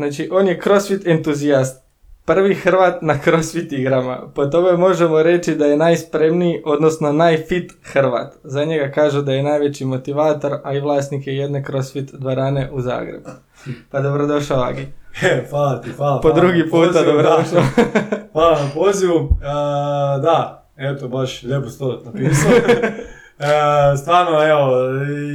Znači, on je crossfit entuzijast. Prvi Hrvat na crossfit igrama. Po tome možemo reći da je najspremniji, odnosno najfit Hrvat. Za njega kažu da je najveći motivator, a i vlasnik je jedne crossfit dvorane u Zagrebu. Pa dobrodošao, Agi. E, hvala ti, hvala. Po drugi puta dobrodošao. Hvala na pozivu. A, da, eto, baš lijepo to napisao. E, stvarno, evo,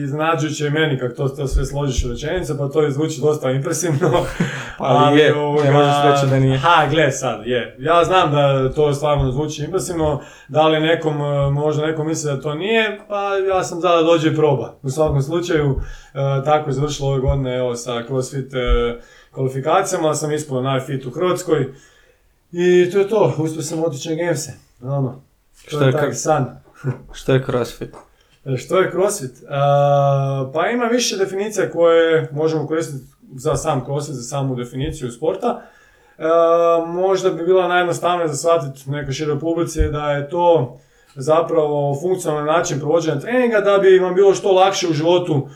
iznenađujuće je meni kako to, to sve složiš u rečenice, pa to zvuči dosta impresivno. Ali je, ne možeš reći da nije. Ha, gle sad, je. Ja znam da to stvarno zvuči impresivno, da li nekom, e, možda neko misli da to nije, pa ja sam za da dođe proba. U svakom slučaju, e, tako je završilo ove godine, evo, sa CrossFit e, kvalifikacijama, sam ispao najfit u Hrvatskoj. I to je to, uspio sam otići na Gamese. Ono, Što to je kak- san. Što je crossfit? E, Što je CrossFit? A, pa ima više definicija koje možemo koristiti za sam CrossFit, za samu definiciju sporta. E, možda bi bila najjednostavnija za shvatiti nekoj široj publici da je to zapravo funkcionalan način provođenja treninga da bi vam bilo što lakše u životu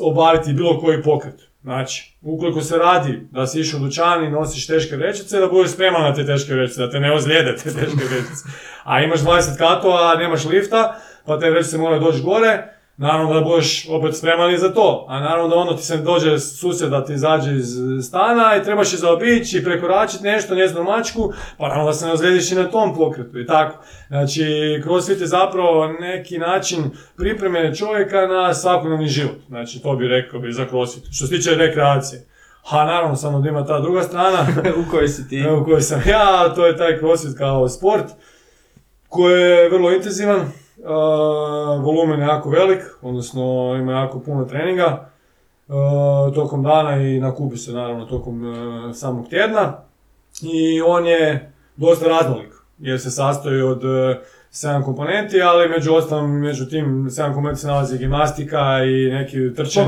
obaviti bilo koji pokret. Znači, ukoliko se radi da si išao u dućan i nosiš teške vrećice, da budeš spreman na te teške vrećice, da te ne ozlijede te teške vrećice. A imaš 20 katova, a nemaš lifta, pa te vrećice moraju doći gore, naravno da budeš opet spreman i za to. A naravno da ono ti se dođe susjed da ti izađe iz stana i trebaš je zaobići i prekoračiti nešto, njezinu mačku, pa naravno da se ne ozlijediš i na tom pokretu i tako. Znači, crossfit je zapravo neki način pripreme čovjeka na svakodnevni život. Znači, to bi rekao bi za crossfit. Što se tiče rekreacije. Ha, naravno, samo da ima ta druga strana. u kojoj si ti? Evo koji sam ja, to je taj crossfit kao sport koji je vrlo intenzivan, volumen je jako velik, odnosno ima jako puno treninga. Tokom dana i nakupi se naravno tokom uh, samog tjedna. I on je dosta raznolik jer se sastoji od uh, 7 komponenti, ali među ostalim, među tim 7 komponenti se nalazi gimnastika i neki trčanje,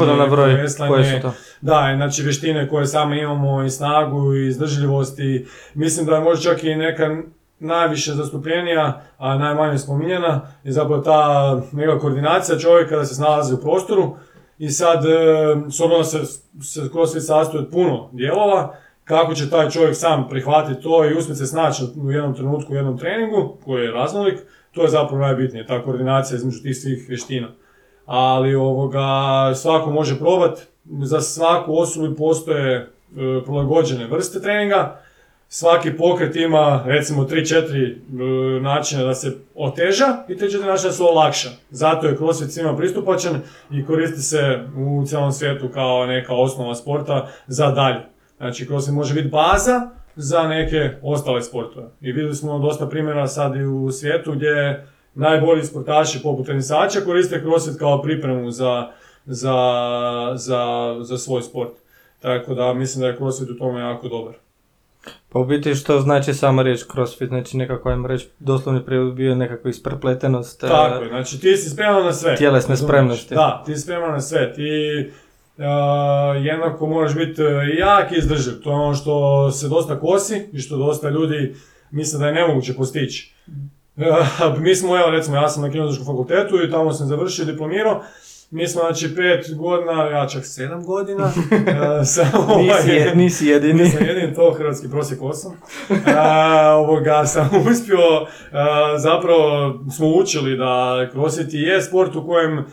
veslanje, koje su to? da, znači vještine koje same imamo i snagu i izdržljivost i mislim da je možda čak i neka najviše zastupljenija, a najmanje spominjena je zapravo ta neka koordinacija čovjeka da se snalazi u prostoru i sad, e, s obzirom se, se CrossFit sastoji od puno dijelova, kako će taj čovjek sam prihvatiti to i uspjeti se snaći u jednom trenutku u jednom treningu koji je raznolik, to je zapravo najbitnije, ta koordinacija između tih svih vještina. Ali ovoga, svako može probati, za svaku osobu postoje e, prilagođene vrste treninga, svaki pokret ima recimo 3-4 e, načina da se oteža i 3-4 načina da se olakša. Zato je CrossFit svima pristupačan i koristi se u cijelom svijetu kao neka osnova sporta za dalje. Znači CrossFit može biti baza za neke ostale sportove. I vidjeli smo dosta primjera sad i u svijetu gdje najbolji sportaši poput tenisača koriste CrossFit kao pripremu za, za, za, za svoj sport. Tako da mislim da je CrossFit u tome jako dobar. Pa u biti što znači sama riječ crossfit, znači nekako ajmo reći doslovni prijevod bio nekakva isprepletenost. e, Tako je, znači ti si spreman na sve. Tjelesne spremnosti. Da, ti si spreman na sve. Ti uh, jednako moraš biti i jak i izdrživ. To je ono što se dosta kosi i što dosta ljudi misle da je nemoguće postići. Uh, mi smo, evo recimo, ja sam na kineziološkom fakultetu i tamo sam završio diplomirao. Mi smo, znači, pet godina, ja čak sedam godina, uh, sam, Nisi, je- nisi jedini. nisam jedini, to hrvatski prosjek 8. A, ovoga, sam uspio, a, zapravo smo učili da crossfit je sport u kojem,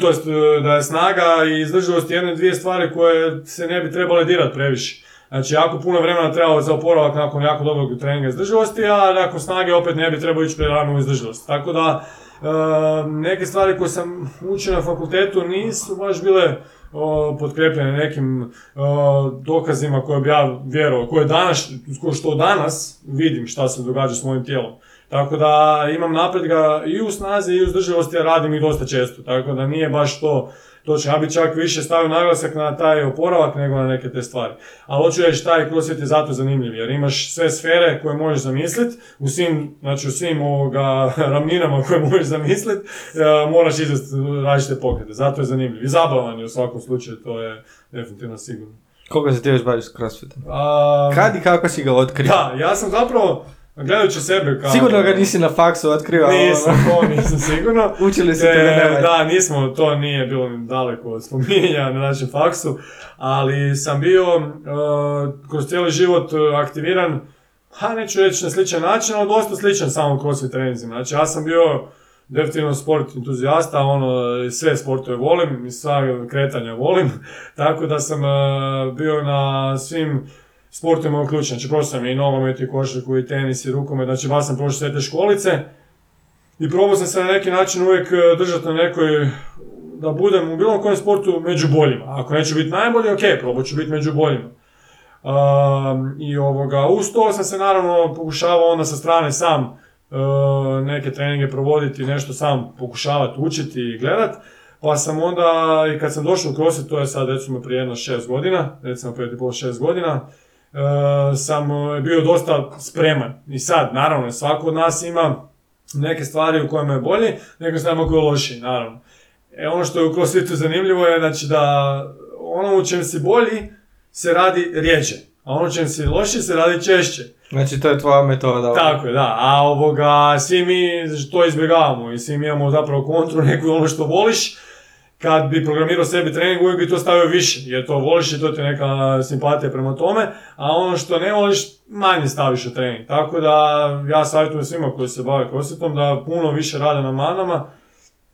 to jest da je snaga i izdržljivost jedne dvije stvari koje se ne bi trebale dirati previše. Znači, jako puno vremena trebalo za oporavak nakon jako dobrog treninga izdržljivosti, a nakon snage opet ne bi trebao ići prerano u izdržljivost. Tako da, e, neke stvari koje sam učio na fakultetu nisu baš bile potkrepljene nekim dokazima koje ja vjerovao, koje danas, što danas vidim šta se događa s mojim tijelom. Tako da imam napredga i u snazi i u izdržljivosti, a radim ih dosta često. Tako da nije baš to točno. Ja bi čak više stavio naglasak na taj oporavak nego na neke te stvari. Ali hoću reći, taj crossfit je zato zanimljiv, jer imaš sve sfere koje možeš zamisliti, u svim, znači u svim ovoga, ravninama koje možeš zamisliti, moraš izvesti različite pokrete. Zato je zanimljiv. I zabavan je u svakom slučaju, to je definitivno sigurno. Koga se ti još baviš s crossfitom? Kad i kako si ga otkrio? Da, ja sam zapravo Gledajući sebe kao... Sigurno ga nisi na faksu otkrio. Nisam, to nisam sigurno. Učili su E, te Da, nismo, to nije bilo ni daleko od spominjanja na našem faksu, ali sam bio uh, kroz cijeli život uh, aktiviran, ha neću reći na sličan način, ali dosta sličan samo crossfit treninzima. Znači ja sam bio definitivno sport entuzijasta, ono, sve sportove volim i sva kretanja volim, tako da sam uh, bio na svim sportovima uključen. Znači prošao sam i nogomet, i košarku, i tenis, i rukomet, znači baš sam prošao sve te školice. I probao sam se na neki način uvijek e, držati na nekoj, da budem u bilo kojem sportu među boljima. Ako neću biti najbolji, ok, probat ću biti među boljima. I ovoga, uz to sam se naravno pokušavao onda sa strane sam e, neke treninge provoditi, nešto sam pokušavati učiti i gledat. Pa sam onda, i kad sam došao u CrossFit, to je sad recimo prije jedno šest godina, recimo prije i šest godina, sam e, bio dosta spreman. I sad, naravno, svako od nas ima neke stvari u kojima je bolji, neke stvari u kojima je lošiji, naravno. E, ono što je u CrossFitu zanimljivo je znači, da ono u čem si bolji se radi rijeđe, a ono u čem si loši se radi češće. Znači to je tvoja metoda. Tako je, da. A ovoga, svi mi to izbjegavamo i svi mi imamo zapravo kontru neku ono što voliš. Kad bi programirao sebi trening, uvijek bi to stavio više, jer to voliš i to ti neka simpatija prema tome, a ono što ne voliš, manje staviš u trening. Tako da ja savjetujem svima koji se bave crossfitom da puno više rade na manama,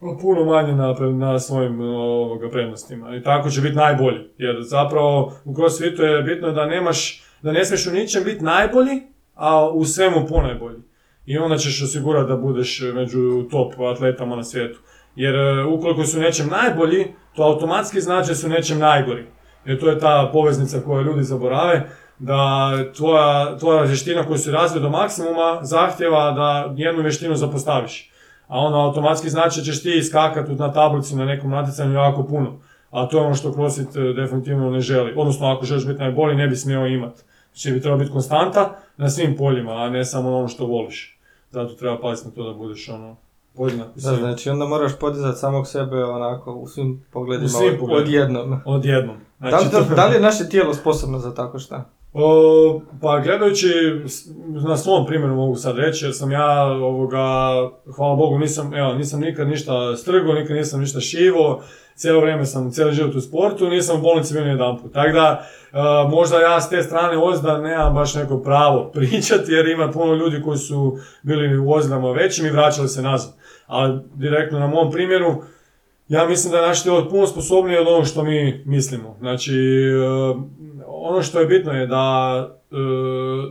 a puno manje na, na svojim ovoga, prednostima. I tako će biti najbolji. Jer zapravo u crossfitu je bitno da nemaš, da ne smiješ u ničem biti najbolji, a u svemu ponajbolji. I onda ćeš osigurati da budeš među top atletama na svijetu. Jer e, ukoliko su nečem najbolji, to automatski znači da su nečem najgori. Jer to je ta poveznica koju ljudi zaborave, da tvoja, tvoja vještina koju si razvio do maksimuma zahtjeva da jednu vještinu zapostaviš. A ono automatski znači da ćeš ti iskakati na tablici na nekom natjecanju jako puno. A to je ono što CrossFit e, definitivno ne želi. Odnosno, ako želiš biti najbolji, ne bi smio imati. Znači bi trebao biti konstanta na svim poljima, a ne samo ono što voliš. Zato treba paziti na to da budeš ono Da, znači onda moraš podizati samog sebe onako u svim pogledima U svim pogledima. odjednom. Odjednom. Da, Znači, li, to- to- da li je naše tijelo sposobno za tako šta? O, pa gledajući, na svom primjeru mogu sad reći, jer sam ja, ovoga, hvala Bogu, nisam, evo, nisam nikad ništa strgo, nikad nisam ništa šivo, cijelo vrijeme sam, cijeli život u sportu, nisam u bolnici bio ni jedan put. Tako da, e, možda ja s te strane ozda nemam baš neko pravo pričati, jer ima puno ljudi koji su bili u ozdama većim i vraćali se nazad. Ali direktno na mom primjeru, ja mislim da je naše tijelo puno sposobnije od onog što mi mislimo. Znači, e, ono što je bitno je da, e,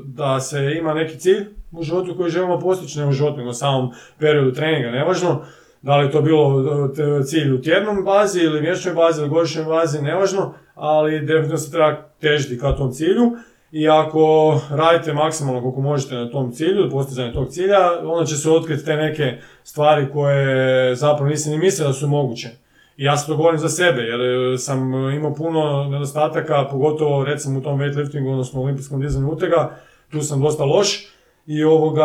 da se ima neki cilj u životu koji želimo postići, ne u životu, nego samom periodu treninga, nevažno. Da li je to bilo e, te- cilj u tjednom bazi ili mjesečnoj bazi ili godišnjoj bazi, nevažno, ali definitivno se treba težiti ka tom cilju. I ako radite maksimalno koliko možete na tom cilju, postizanju tog cilja, onda će se otkriti te neke stvari koje zapravo nisi ni mislio da su moguće. I ja se to govorim za sebe, jer e, sam imao puno nedostataka, pogotovo recimo u tom weightliftingu, odnosno olimpijskom dizanju utega, tu sam dosta loš i, ovoga,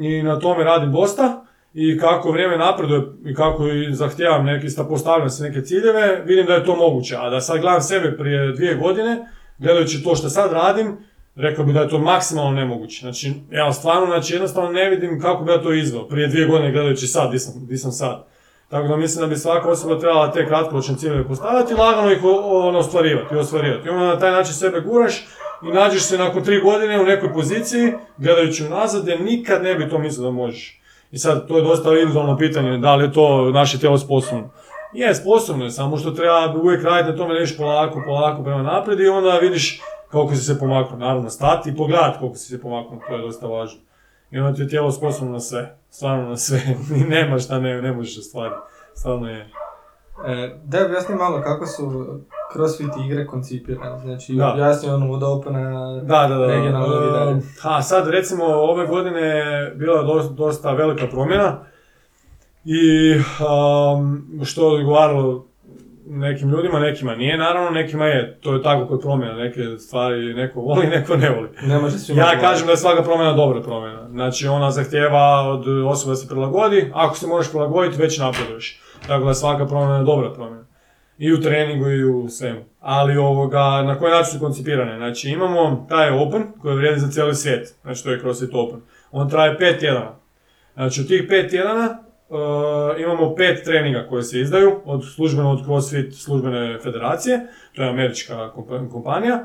i na tome radim dosta. I kako vrijeme napreduje i kako i zahtijevam neki, sta- postavljam se neke ciljeve, vidim da je to moguće. A da sad gledam sebe prije dvije godine, gledajući to što sad radim, rekao bi da je to maksimalno nemoguće. Znači, ja stvarno, znači jednostavno ne vidim kako bi ja to izveo prije dvije godine gledajući sad, di sam, di sam sad. Tako da mislim da bi svaka osoba trebala te kratkoročne ciljeve postaviti i lagano ih ono, ostvarivati i ostvarivati. I onda na taj način sebe guraš i nađeš se nakon tri godine u nekoj poziciji, gledajući unazad, gdje nikad ne bi to mislio da možeš. I sad, to je dosta individualno pitanje, da li je to naše tijelo sposobno. Je, sposobno je, samo što treba uvijek raditi na tome, ideš polako, polako prema naprijed i onda vidiš koliko si se pomaknuo. Naravno, stati i pogledati koliko si se pomaknuo, to je dosta važno. I onda ti je tijelo sposobno na sve, stvarno na sve. I nema šta ne, ne možeš ostvariti. Stvarno je. E, da objasni malo kako su crossfit igre koncipirane. Znači, Da. objasni ono od opena Da, da, da. regionalnog i dalje. E, A sad recimo ove godine je bila dosta, dosta velika promjena i um, što je odgovaralo nekim ljudima, nekima nije naravno, nekima je. To je tako kod promjena, neke stvari neko voli, neko ne voli. Ne može Ja kažem da je svaka promjena dobra promjena. Znači ona zahtjeva od osobe da se prilagodi, ako se možeš prilagoditi već napreduješ. Tako da je svaka promjena je dobra promjena. I u treningu i u svemu. Ali ovoga, na koji način su koncipirane? Znači imamo taj Open koji vrijedi za cijeli svijet. Znači to je CrossFit Open. on traje pet tjedana. Znači u tih pet tjedana uh, imamo pet treninga koje se izdaju od službeno od CrossFit službene federacije, to je američka kompa- kompanija.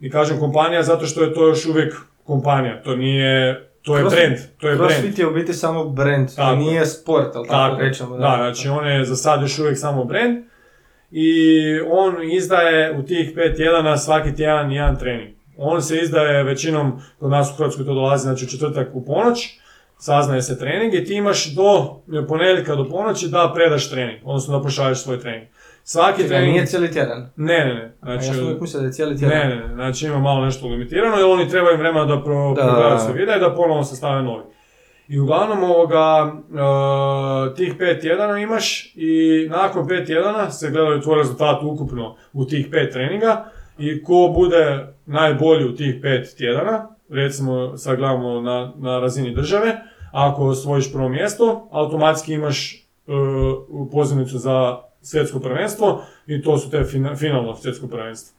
I kažem kompanija zato što je to još uvijek kompanija, to nije, to je Crossfit- brand, to je brand. Crossfit je u biti samo brand, to Tako. nije sport, ali tako, Tako, rećemo. da, znači on je za sad još uvijek samo brand i on izdaje u tih pet tjedana svaki tjedan jedan trening. On se izdaje većinom, kod nas u Hrvatskoj to dolazi znači u četvrtak u ponoć, saznaje se trening i ti imaš do ponedjeljka do ponoći da predaš trening, odnosno da pošalješ svoj trening. Svaki trening... nije cijeli tjedan. Ne, ne, ne. A Znači, ja sam uvijek mislio da je cijeli tjedan. ne, ne, ne, znači ima malo nešto limitirano jer oni trebaju vremena da pro, Da. pogledaju sve videa i da ponovno se stave novi. I uglavnom ovoga, e, tih pet tjedana imaš i nakon pet tjedana se gledaju tvoj rezultat ukupno u tih pet treninga i ko bude najbolji u tih pet tjedana, recimo sad gledamo na, na razini države, ako osvojiš prvo mjesto, automatski imaš e, pozivnicu za svjetsko prvenstvo i to su te fina- finalno svjetsko prvenstvo.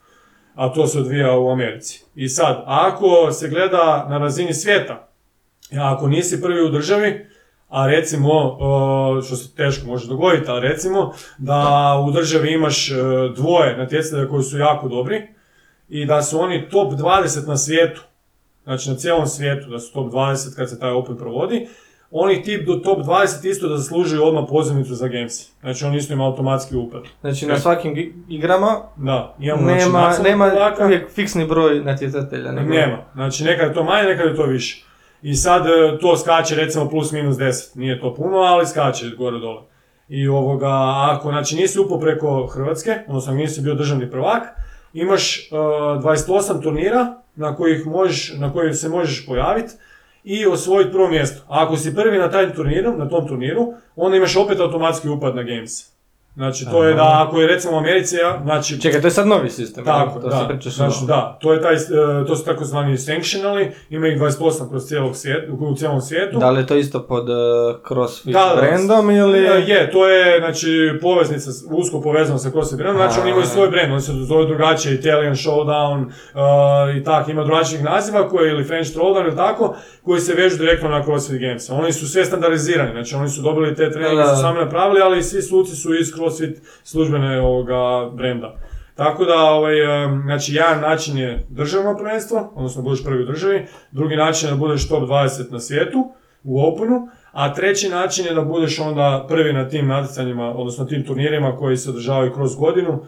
A to se odvija u Americi. I sad, ako se gleda na razini svijeta, ako nisi prvi u državi, a recimo, e, što se teško može dogoditi, ali recimo da u državi imaš e, dvoje natjecatelja koji su jako dobri i da su oni top 20 na svijetu, znači na cijelom svijetu, da su top 20 kad se taj Open provodi, oni tip do top 20 isto da zaslužuju odmah pozivnicu za Games. Znači oni isto ima automatski upad. Znači na svakim igrama Da, imamo znači, nema, nacionalnog nema prvaka. uvijek fiksni broj natjecatelja. nego- Nema. Znači nekad je to manje, nekad je to više. I sad e, to skače recimo plus minus 10. Nije to puno, ali skače gore dole. I ovoga, ako znači nisi upao preko Hrvatske, odnosno nisi bio državni prvak, imaš e, 28 turnira na kojih možeš, na kojih se možeš pojaviti i osvojiti prvo mjesto. A ako si prvi na taj turniru, na tom turniru, onda imaš opet automatski upad na Games. Znači to je da ako je recimo u Americi, znači Čekaj, to je sad novi sistem. tako, to da. se znači, samo. da, to, je taj, e, to su takozvani sanctionali, ima ih 28 kroz cijelog svijet, u cijelom svijetu. Da li je to isto pod uh, CrossFit Da, da, brandom ili... E, Je, to je znači poveznica, usko povezano sa CrossFit brandom, znači oni imaju svoj brand, oni se zove drugačije, Italian Showdown uh, i tak, ima drugačijih naziva koji ili French Throwdown ili tako, koji se vežu direktno na CrossFit Games. Oni su sve standardizirani, znači oni su dobili te treninge, su sami napravili, ali svi suci su iz CrossFit službene ovoga brenda. Tako da, ovaj, znači, jedan način je državno prvenstvo, odnosno budeš prvi u državi, drugi način je da budeš top 20 na svijetu, u Openu, a treći način je da budeš onda prvi na tim natjecanjima, odnosno tim turnirima koji se održavaju kroz godinu,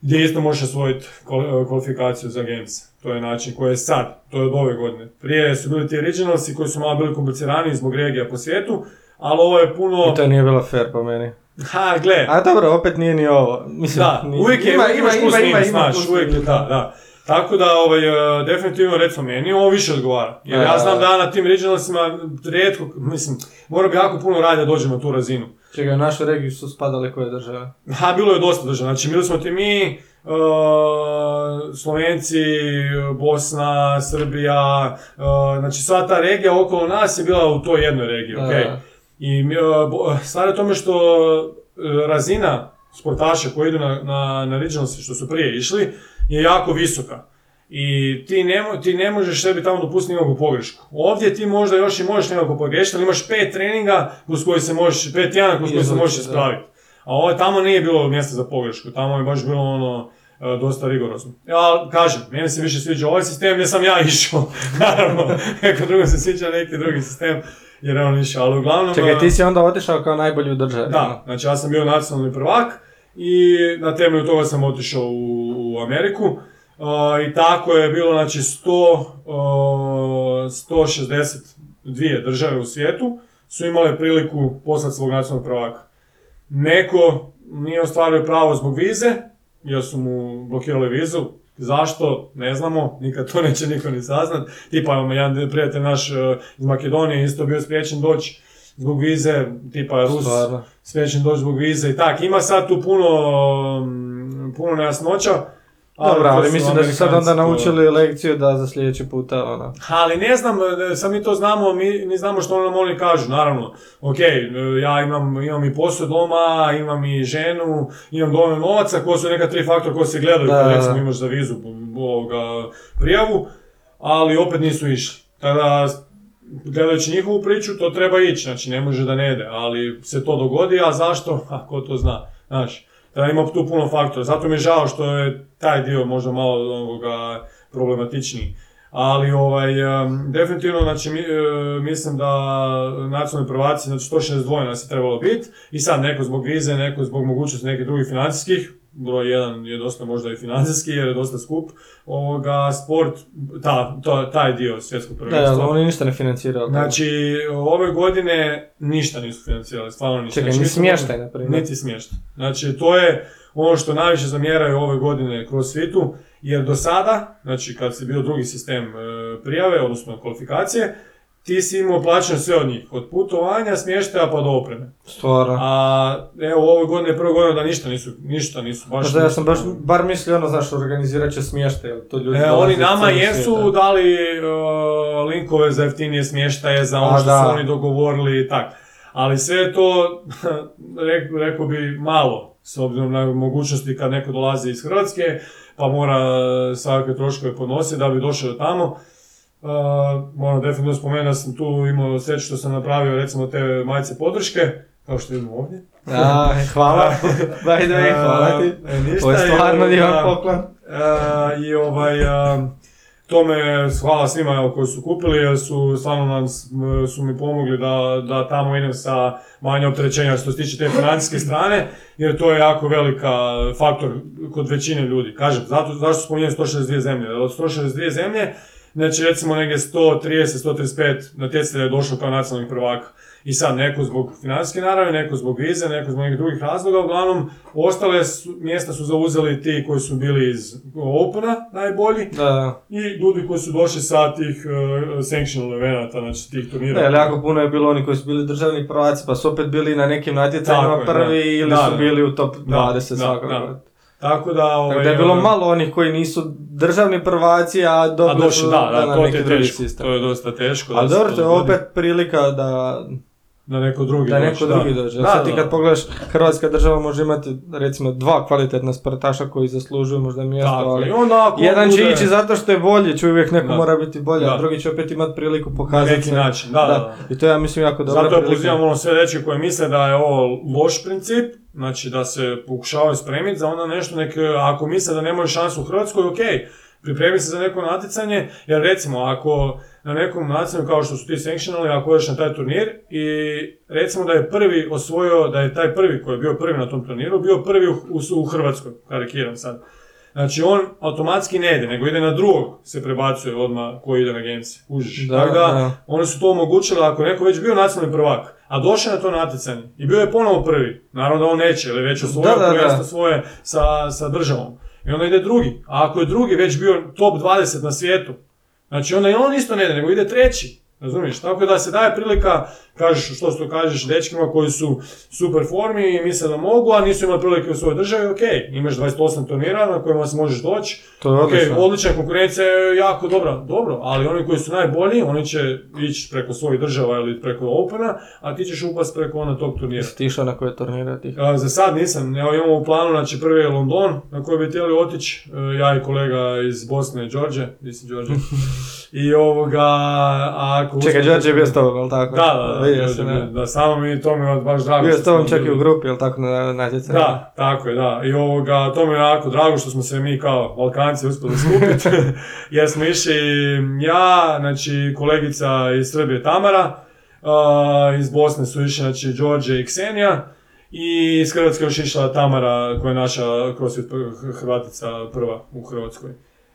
gdje isto možeš osvojiti kvali- kvalifikaciju za Games. To je način koji je sad, to je od ove godine. Prije su bili ti originalsi koji su malo bili kompliciraniji zbog regija po svijetu, ali ovo je puno... I to nije bilo fair po meni. Ha, gle, A dobro, opet nije ni ovo. Mislim, da, nije- uvijek je, ima, ima, ima, ima, ima plus uvijek je da, da. Tako da, ovaj, e, definitivno, recimo, meni ovo više odgovara. Jer ja znam da na tim regionalsima rijetko, mislim, mora bi jako puno raditi da dođem na tu razinu. Čekaj, u našu regiju su spadale koje države? Ha, bilo je dosta država. Znači, bili smo ti mi, e, Slovenci, Bosna, Srbija, e, znači sva ta regija okolo nas je bila u toj jednoj regiji, okej. I e, stvar je tome što e, razina sportaša koji idu na, na, na što su prije išli, je jako visoka. I ti ne, ti ne možeš sebi tamo dopustiti nikakvu pogrešku. Ovdje ti možda još i možeš nekako pogriješiti, ali imaš pet treninga kroz koji se možeš, pet tjedana kroz koji se možeš ispraviti. A ovo tamo nije bilo mjesta za pogrešku, tamo je baš bilo ono e, dosta rigorozno. Ja kažem, meni se više sviđa ovaj sistem gdje sam ja išao. Naravno, neko drugo se sviđa neki drugi sistem jer je on išao, ali uglavnom... Čekaj, ti si onda otišao kao najbolji u državi. da, znači ja sam bio nacionalni prvak i na temelju toga sam otišao u, u Ameriku. Uh, I tako je bilo, znači, 100, uh, 162 države u svijetu su imale priliku poslati svog nacionalnog prvaka. Neko nije ostvario pravo zbog vize, jer su mu blokirali vizu. Zašto? Ne znamo, nikad to neće niko ni saznat. Tipa, jedan prijatelj naš uh, iz Makedonije isto bio spriječen doći zbog vize, tipa Rus, spriječen doći zbog vize i tak. Ima sad tu puno, mm, puno nejasnoća. Dobro, ali mislim da su sad onda naučili lekciju da za sljedeći puta, ono... Ali ne znam, e, sad mi to znamo, mi ne znamo što nam oni kažu, naravno. Ok, e, ja imam, imam i posao doma, imam i ženu, imam dovoljno novaca, ko su neka tri faktora koji se gledaju Da, kad da, recimo imaš za vizu ovoga, prijavu, ali opet nisu išli. Tako da, gledajući njihovu priču, to treba ići, znači ne može da ne ide, ali se to dogodi, a zašto? A ko to zna, znaš. Da ima tu puno faktora, zato mi je žao što je taj dio možda malo ovoga problematičniji. Ali ovaj, definitivno znači, e, mislim da nacionalni prvaci, znači 162 nas je trebalo biti i sad neko zbog vize, neko zbog mogućnosti nekih drugih financijskih, broj jedan je dosta možda i financijski jer je dosta skup, ovoga, sport, ta, to, taj dio svjetskog prvenstva. Da, oni ništa ne financiraju. Znači, ove godine ništa nisu financirali, stvarno ništa. Čekaj, znači, ni smještaj, na primjer. Niti smještaj. Znači, to je ono što najviše zamjeraju ove godine kroz svitu, jer do sada, znači kad si bio drugi sistem e, prijave, odnosno kvalifikacije, ti si imao plaćeno sve od njih, od putovanja, smještaja pa do opreme. Stvarno. A evo ove godine je prva godina da ništa nisu, ništa nisu baš... Možda ja sam baš, bar mislio ono, znaš, organizirat će smještaj, to ljudi E, oni nama jesu dali uh, linkove za jeftinije smještaje, za ono A, što da. su oni dogovorili i tak. Ali sve je to, rek- rekao bi, malo, s obzirom na mogućnosti kad neko dolazi iz Hrvatske, pa mora uh, svakakve troškove podnositi da bi došao do tamo. Uh, moram definitivno spomenuti da sam tu imao sreću što sam napravio recimo te majice podrške, kao što vidimo ovdje. A, hvala. By the way, hvala ti. E, ništa, Ovo je stvarno i, divan poklon. E, I ovaj, e, tome hvala svima koji su kupili jer su stvarno nam, su mi pomogli da, da tamo idem sa manje opterećenja što se tiče te financijske strane, jer to je jako velika faktor kod većine ljudi. Kažem, zato, zašto spominjem 162 zemlje? Od 162 zemlje, znači recimo negdje 130-135 natjecatelja je došlo kao nacionalnih prvaka. I sad neko zbog financijske narave, neko zbog vize, neko zbog nekih drugih razloga, uglavnom ostale su, mjesta su zauzeli ti koji su bili iz Opena najbolji Da, da. i ljudi koji su došli sa tih uh, sanctional eventa, znači tih turnira. Da, jako puno je bilo oni koji su bili državni prvaci, pa su opet bili na nekim natjecanjima prvi da. ili Da, su bili u top Da, 20 da, svakako. Da. Tako da... Ovaj, Tako da je bilo uh, malo onih koji nisu državni prvaci, a dobili došli, su da, da, na to neki je teško, to je dosta teško. Ali da dobro, to je opet prilika da, Da neko drugi da dođe, neko da. drugi dođe. Da, Sad ti da, kad da. pogledaš, Hrvatska država može imati recimo dva kvalitetna sportaša koji zaslužuju možda mjesto, Tako, ali i onda ako jedan će ići zato što je bolji, će uvijek neko Da. mora biti bolji, a drugi će opet imati priliku na pokazati. neki se. način, da, da, da. I to je, ja mislim, jako dobra Zato ja prilika. pozivam ono sve reći koje misle da je ovo loš princip, znači da se pokušavaju spremiti za onda nešto, nek, ako misle da nemaju šansu u Hrvatskoj, ok, pripremi se za neko natjecanje, jer recimo ako na nekom natjecanju kao što su ti sanctionali, ako odeš na taj turnir i recimo da je prvi osvojio, da je taj prvi koji je bio prvi na tom turniru, bio prvi u, u, u Hrvatskoj, karikiram sad. Znači on automatski ne ide, nego ide na drugog, se prebacuje odmah koji ide na Games. Kužiš. Da, Tako da, da. oni su to omogućili ako neko već bio nacionalni prvak, a došao na to natjecanje i bio je ponovo prvi. Naravno da on neće, jer je već osvojio Da, da, da. prvenstvo svoje sa, sa državom. I onda ide drugi. A ako je drugi već bio top 20 na svijetu, znači onda i on isto ne ide, nego ide treći. Razumiješ? Tako da se daje prilika, kažeš što što kažeš dečkima koji su super formi i misle da mogu, a nisu imali prilike u svojoj državi, ok, imaš 28 turnira na kojima se možeš doći, To je odlična konkurencija je jako dobra, dobro, ali oni koji su najbolji, oni će ići preko svojih država ili preko Opena, a ti ćeš upast preko ona tog turnira. Jesi ti išao na koje turnire tih? A, za sad nisam, evo imamo u planu, znači prvi je London na koji bi htjeli otići, e, ja i kolega iz Bosne, Đorđe, di si Đorđe, i ovoga, a ako Čekaj, Đorđe je bio s tobom, tako? Da, da, da, Vidio sam, bio, da. samo mi to mi baš drago. Bio s tobom čak i u grupi, jel tako, na natjecanju? Da, tako je, da. I ovoga, to mi je jako drago što smo se mi kao Balkanci uspjeli skupiti, jer smo išli ja, znači kolegica iz Srbije Tamara, a, iz Bosne su išli, znači Đorđe i Ksenija, i iz Hrvatske još išla Tamara, koja je naša crossfit Hrvatica prva u Hrvatskoj.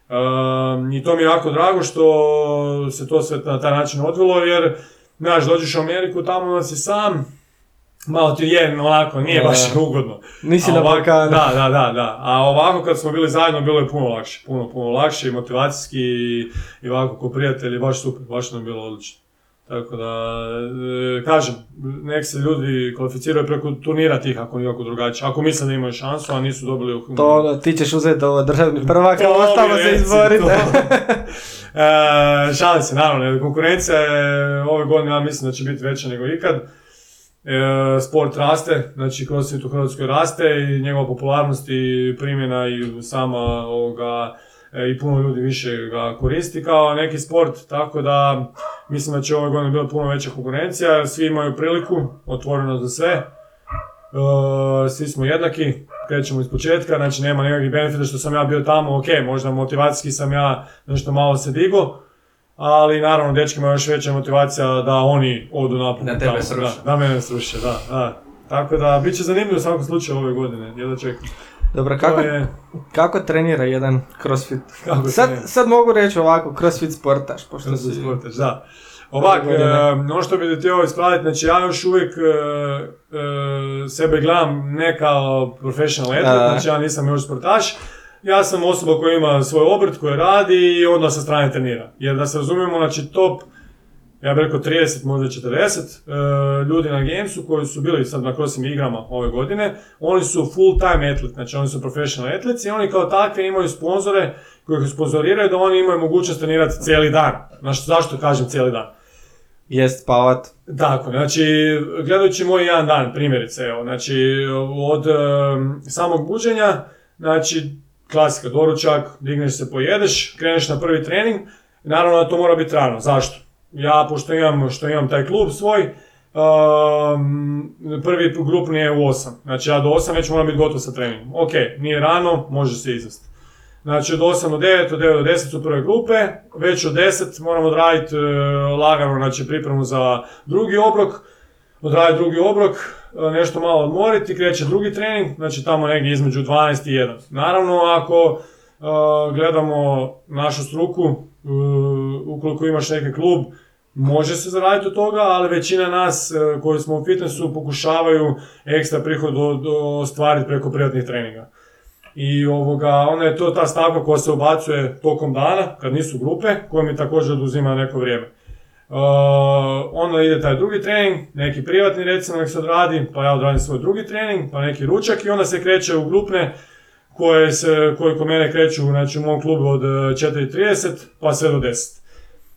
Um, I to mi je jako drago što se to sve na taj način odvilo, jer, znaš, dođeš u Ameriku, tamo si sam, malo ti je onako, nije Da. baš ugodno. Nisi na Balkanu. Da, da, da, da. A ovako kad smo bili zajedno bilo je puno lakše. Puno, puno lakše i motivacijski i, i ovako ko prijatelji, baš super, baš nam je bilo odlično. Tako da, e, kažem, nek se ljudi kvalificiraju preko turnira tih ako nikako drugačije. Ako misle da imaju šansu, a nisu dobili u... To ono, ti ćeš uzeti ovo državni prvak, a ostalo se izborite. e, šalim se, naravno, konkurencija je ove godine, ja mislim da će biti veća nego ikad. E, sport raste, znači crossfit u Hrvatskoj raste i njegova popularnost i primjena i sama ovoga i puno ljudi više ga koristi kao neki sport, tako da mislim da će ove godine biti puno veća konkurencija, svi imaju priliku, otvoreno za sve, E, svi smo jednaki, krećemo iz početka, znači nema nekakvih benefita što sam ja bio tamo, ok, možda motivacijski sam ja nešto malo se digo, ali naravno dečkima je još veća motivacija da oni odu naprijed. Da tebe tamo, sruše. Da, da mene sruše, da, da. Tako da, bit će zanimljivo u svakom slučaju ove godine, jedno čekam. Dobro, kako, je, kako trenira jedan crossfit? kako Sad, trenira. sad mogu reći ovako, crossfit sportaš, pošto Što si... sportaš, da. Ovak, e, ono što bi htio ispraviti, znači ja još uvijek e, e, sebe gledam ne kao professional atlet, znači ja nisam još sportaš, ja sam osoba koja ima svoj obrt, koji radi i onda sa strane trenira. Jer da se razumijemo, znači top, ja bih rekao 30, možda 40 e, ljudi na Gamesu koji su bili sad na crossim igrama ove godine, oni su full time atlet, znači oni su professional atlets i oni kao takvi imaju sponzore koji ih sponzoriraju da oni imaju mogućnost trenirati cijeli dan. Znači, zašto kažem cijeli dan? Jest spavat. Tako, znači, gledajući moj jedan dan, primjerice, evo, znači, od em, samog buđenja, znači, klasika, doručak, digneš se, pojedeš, kreneš na prvi trening, naravno da to mora biti rano, zašto? Ja, pošto imam, što imam taj klub svoj, em, prvi grupni je u 8, znači ja do 8 već moram biti gotov sa treningom. Ok, nije rano, može se izvesti. Znači od 8 do 9, od 9 do 10 su prve grupe, već od 10 moramo odraditi e, lagano znači, pripremu za drugi obrok, odraditi drugi obrok, e, nešto malo odmoriti, kreće drugi trening, znači tamo negdje između 12 i 1. Naravno ako e, gledamo našu struku, ukoliko imaš neki klub, može se zaraditi od toga, ali većina nas e, koji smo u fitnessu pokušavaju ekstra prihod od- ostvariti preko privatnih treninga. I ovoga, onda je to ta stavka koja se ubacuje tokom dana, kad nisu grupe, koja mi također oduzima neko vrijeme. Uh, onda ide taj drugi trening, neki privatni recimo nek se odradi, pa ja odradim svoj drugi trening, pa neki ručak i onda se kreće u grupne koje, se, koje kod mene kreću znači, u mom klubu od eh, 4.30 pa sve do 10.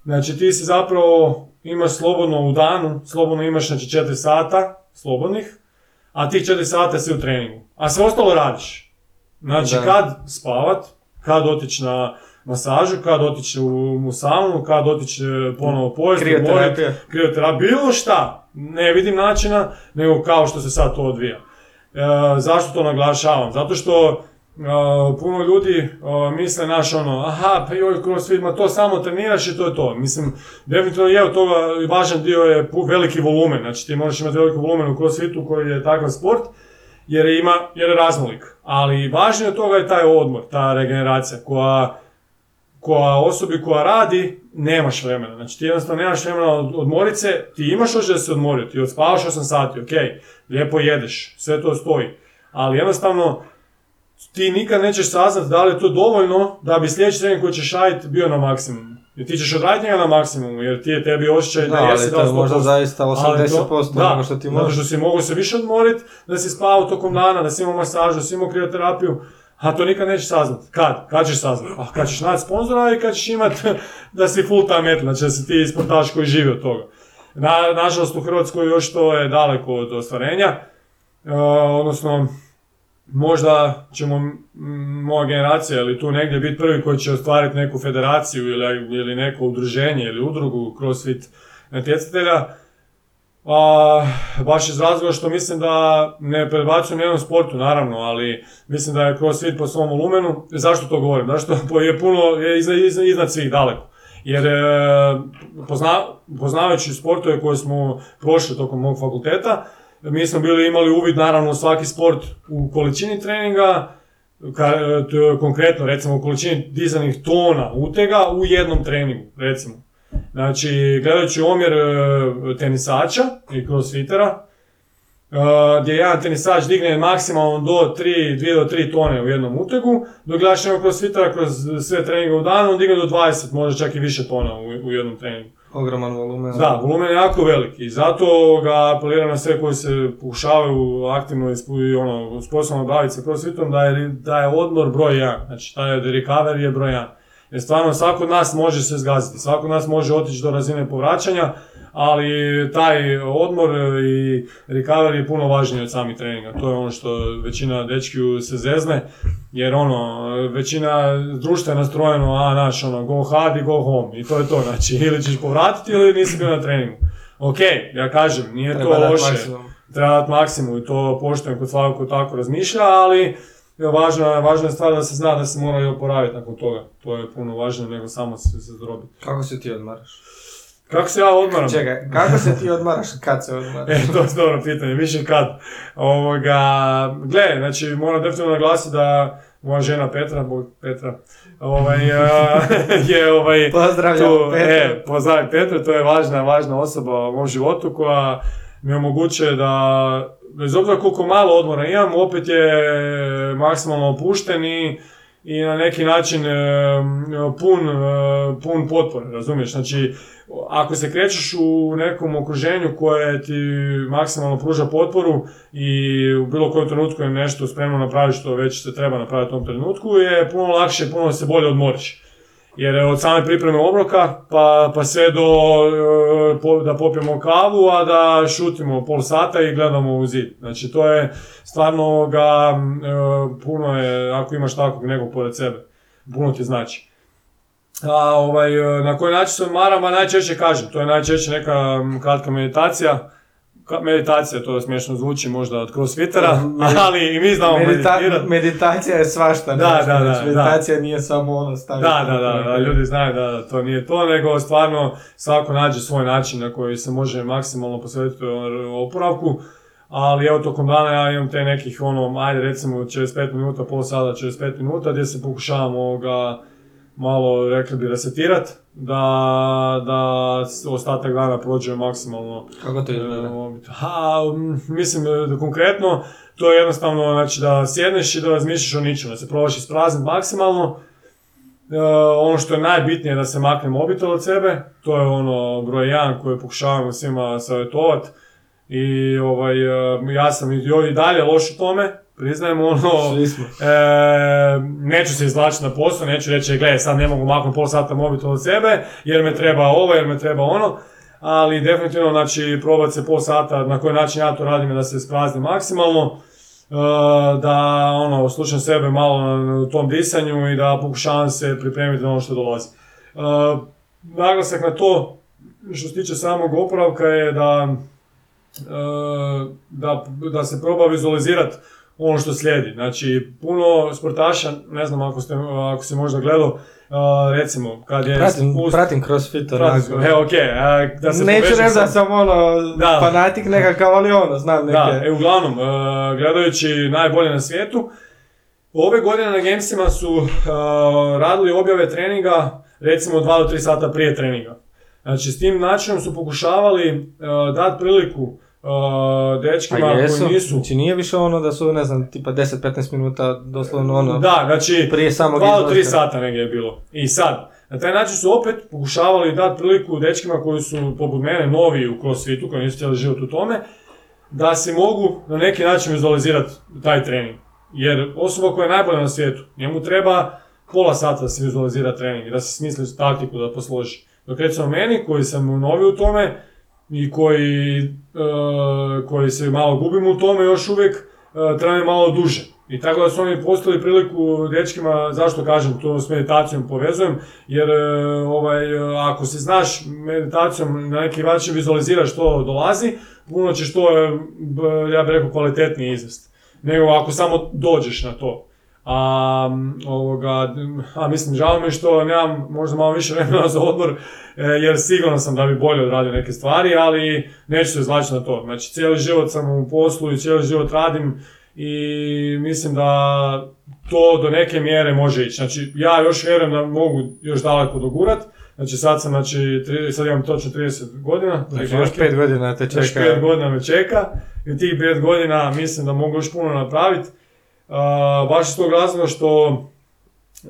Znači ti si zapravo imaš slobodno u danu, slobodno imaš znači 4 sata slobodnih, a tih 4 sata si u treningu. A sve ostalo radiš. Znači Da. kad spavat, kad otići na masažu, kad otići u, u saunu, kad otići eh, ponovo pojesti, Krioterapija. krioterapija, bilo šta. Ne vidim načina, nego kao što se sad to odvija. E, zašto to naglašavam? Zato što puno ljudi misle naš ono, aha, pa joj, crossfit, ma to samo treniraš i to je to. Mislim, definitivno je od toga važan dio je veliki volumen, znači ti možeš imati veliki volumen u crossfitu koji je takav sport, jer je ima, jer je raznolik. Ali važnije od toga je taj odmor, ta regeneracija koja koja osobi koja radi, nemaš vremena. Znači ti jednostavno nemaš vremena od, odmorit ti imaš još da se odmorio, ti odspavaš 8 sati, ok, lijepo jedeš, sve to stoji. Ali jednostavno, ti nikad nećeš saznat da li je to dovoljno da bi sljedeći trening koji ćeš raditi bio na maksimumu. Jer ti ćeš odraditi njega na maksimumu, jer ti je tebi osjećaj da, Da, jesi dao možda 100%. zaista Ali to- 80% da, onoga što ti Zato možeš. što si mogao se više odmorit, da si spavao tokom dana, da si imao masažu, da si imao krioterapiju, a to nikad nećeš saznat. Kad? Kad ćeš saznat? A kad ćeš naći sponzora i kad ćeš imat da si full time atlet, znači da si ti sportaš koji živi od toga. Na, nažalost u Hrvatskoj još to je daleko od ostvarenja, E, odnosno možda ćemo moja generacija ili tu negdje biti prvi koji će ostvariti neku federaciju ili, ili neko udruženje ili udrugu crossfit natjecatelja, a, baš iz razloga što mislim da ne prebacujem jednom sportu, naravno, ali mislim da je crossfit po svom volumenu. Zašto to govorim? Zašto je puno, je iznad, iznad, iznad svih daleko. Jer e, pozna, poznavajući sportove koje smo prošli tokom mog fakulteta, mi smo bili imali uvid naravno svaki sport u količini treninga, ka, t- konkretno recimo u količini dizanih tona utega u jednom treningu, recimo. Znači, gledajući omjer e, tenisača i crossfitera, e, gdje jedan tenisač digne maksimalno do 3, 2 do 3 tone u jednom utegu, dok gledaš jednog crossfitera kroz sve treninge u danu, on digne do 20, možda čak i više tona u, u jednom treningu. Ogroman volumen. Da, volumen je jako veliki i zato ga apeliram na sve koji se pokušavaju aktivno i ono, sposobno baviti se crossfitom, da je, da je odmor broj 1, znači taj recovery je broj 1. Jer stvarno svako od nas može se zgaziti, svako od nas može otići do razine povraćanja, ali taj odmor i recovery je puno važniji od samih treninga. To je ono što većina dečki se zezne, jer ono, većina društva je nastrojeno, a naš, ono, go hard i go home. I to je to, znači, ili ćeš povratiti ili nisi bio na treningu. Ok, ja kažem, nije Treba to loše, maksimum. treba dati maksimum i to poštujem kod svakog ko tako razmišlja, ali važna, važna je stvar da se zna da se mora i oporaviti nakon toga. To je puno važnije nego samo se, se zdrobiti. Kako se ti odmaraš? Kako se ja odmaram? Čekaj, kako se ti odmaraš? Kad se odmaraš? E, to je dobro pitanje, više kad. Ovoga, gle, znači moram definitivno naglasiti da moja žena Petra, bog Petra, ovaj, a, je ovaj, Pozdravljam tu, Petru. E, pozdravim Petru, to je važna, važna osoba u mom životu koja mi omogućuje da, bez obzira koliko malo odmora imam, opet je maksimalno opušten i, i na neki način e, pun, e, pun potpore, razumiješ? Znači, ako se krećeš u nekom okruženju koje ti maksimalno pruža potporu i u bilo kojem trenutku je nešto spremno napraviti što već se treba napraviti u tom trenutku, je puno lakše, puno se bolje odmoriš. Jer od same pripreme obroka pa, pa sve do e, po- da popijemo kavu, a da šutimo pol sata i gledamo u zid. Znači to je stvarno ga, m, e, puno je, ako imaš takvog nekog pored sebe, puno ti znači. A ovaj, e, na koji način se odmaram, najčešće kažem, to je najčešće neka m, kratka meditacija, meditacija, to smiješno zvuči možda od crossfittera, Med- ali i mi znamo Medita- meditirati. meditacija je svašta. Da, nešto, da, da, znači, da. Meditacija nije samo ono staviti. Da, da, da, da, ljudi znaju da, da to nije to, nego stvarno svako nađe svoj način na koji se može maksimalno posvetiti oporavku. Ali evo tokom dana ja imam te nekih ono, ajde recimo 45 minuta, pol sata, 45 minuta gdje se pokušavam ovoga malo, rekli bi, resetirat, da, da ostatak dana prođe maksimalno Kako to izgleda? E, Ha, mislim da konkretno, to je jednostavno znači, da sjedneš i da razmišljaš o ničemu, da se probaš isprazniti maksimalno. E, ono što je najbitnije je da se makne mobitel od sebe, to je ono broj jedan koji pokušavamo svima savjetovati. I ovaj, e, ja sam i, i dalje loš u tome, priznajem ono. E, neću se izvlačiti na posao, neću reći, gle, sad ne mogu maknuti pol sata mobitel od sebe, jer me treba ovo, jer me treba ono, ali definitivno, znači, probati se pol sata, na koji način ja to radim da se ispraznim maksimalno, e, da, ono, slušam sebe malo na, na tom disanju i da pokušavam se pripremiti na ono što dolazi. E, naglasak na to, što se tiče samog oporavka je da, e, da, da se proba vizualizirati ono što slijedi. Znači, puno sportaša, ne znam ako, ste, ako si možda gledao, a, recimo, kad je... Pratim, spust- pratim crossfit pratim- onako. E, okej, a, da se Neću reći da sam ono Da. fanatik nekakav, ali ono, znam neke. Da, e, uglavnom, e, gledajući najbolje na svijetu, ove godine na Gamesima su e, radili objave treninga, recimo 2 do 3 sata prije treninga. Znači, s tim načinom su pokušavali e, dati priliku e, dečkima Pa jesu, koji nisu... znači nije više ono da su, ne znam, tipa 10-15 minuta doslovno ono, Da, znači, prije samog 2 do 3 izlaska. sata negdje je bilo. I sad, na taj način su opet pokušavali dati priliku dečkima koji su poput mene novi u crossfitu, koji nisu cijeli život u tome, da se mogu na neki način vizualizirati taj trening. Jer osoba koja je najbolja na svijetu, njemu treba pola sata da se vizualizira trening da se smisli taktiku da posloži. Dok recimo meni, koji sam novi u tome i koji, e, koji se malo gubim u tome još uvijek, e, mi malo duže. I tako da su oni postali priliku dečkima, zašto kažem, to s meditacijom povezujem, jer e, ovaj, ako se znaš meditacijom na neki način vizualiziraš što dolazi, puno ćeš to, ja bih rekao, kvalitetnije izvesti. Nego ako samo dođeš na to. A, ovoga, a mislim, žao mi što nemam možda malo više vremena za odmor, e, jer siguran sam da bi bolje odradio neke stvari, ali neću se izvlačiti na to. Znači, cijeli život sam u poslu i cijeli život radim i mislim da to do neke mjere može ići. Znači, ja još vjerujem da mogu još daleko dogurat. Znači, sad sam, znači, sad imam točno 30 godina. Znači još 5 godina te Još čeka. pet godina me čeka i tih pet godina mislim da mogu još puno napraviti. Baš iz tog razloga što,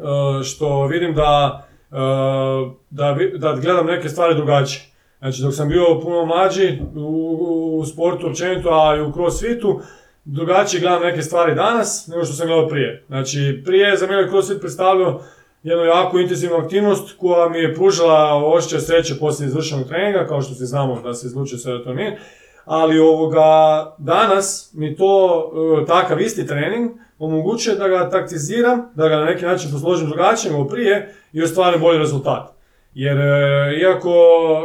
a, što vidim da, a, da, da gledam neke stvari drugačije. Znači dok sam bio puno mlađi u, u sportu općenito, a i u crossfitu, drugačije gledam neke stvari danas nego što sam gledao prije. Znači prije je za mene crossfit predstavljao jednu jako intenzivnu aktivnost koja mi je pružila osjećaj sreće poslije izvršenog treninga, kao što svi znamo da se izlučuje serotonin. Ali ovoga, danas mi to, takav isti trening, omogućuje da ga taktiziram, da ga na neki način posložim drugačije nego prije i ostvarim bolji rezultat. Jer e, iako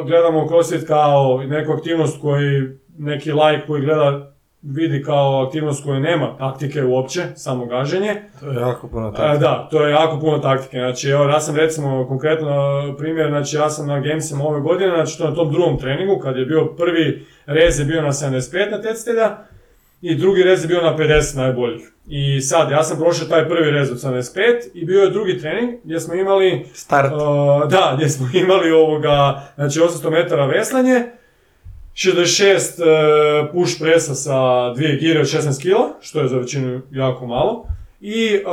gledamo CrossFit kao neku aktivnost koji neki like koji gleda vidi kao aktivnost koja nema taktike uopće, samo gaženje. To je jako puno A, taktike. da, to je jako puno taktike. Znači, evo, ja sam recimo konkretno primjer, znači ja sam na Gamesima ove godine, znači to na tom drugom treningu, kad je bio prvi rez je bio na 75 natjecatelja i drugi rez je bio na 50 najboljih. I sad, ja sam prošao taj prvi rez od 75 i bio je drugi trening gdje smo imali Start. Uh, da, gdje smo imali ovoga, znači 800 metara veslanje, 66 uh, push presa sa dvije gire od 16 kg, što je za većinu jako malo, i uh,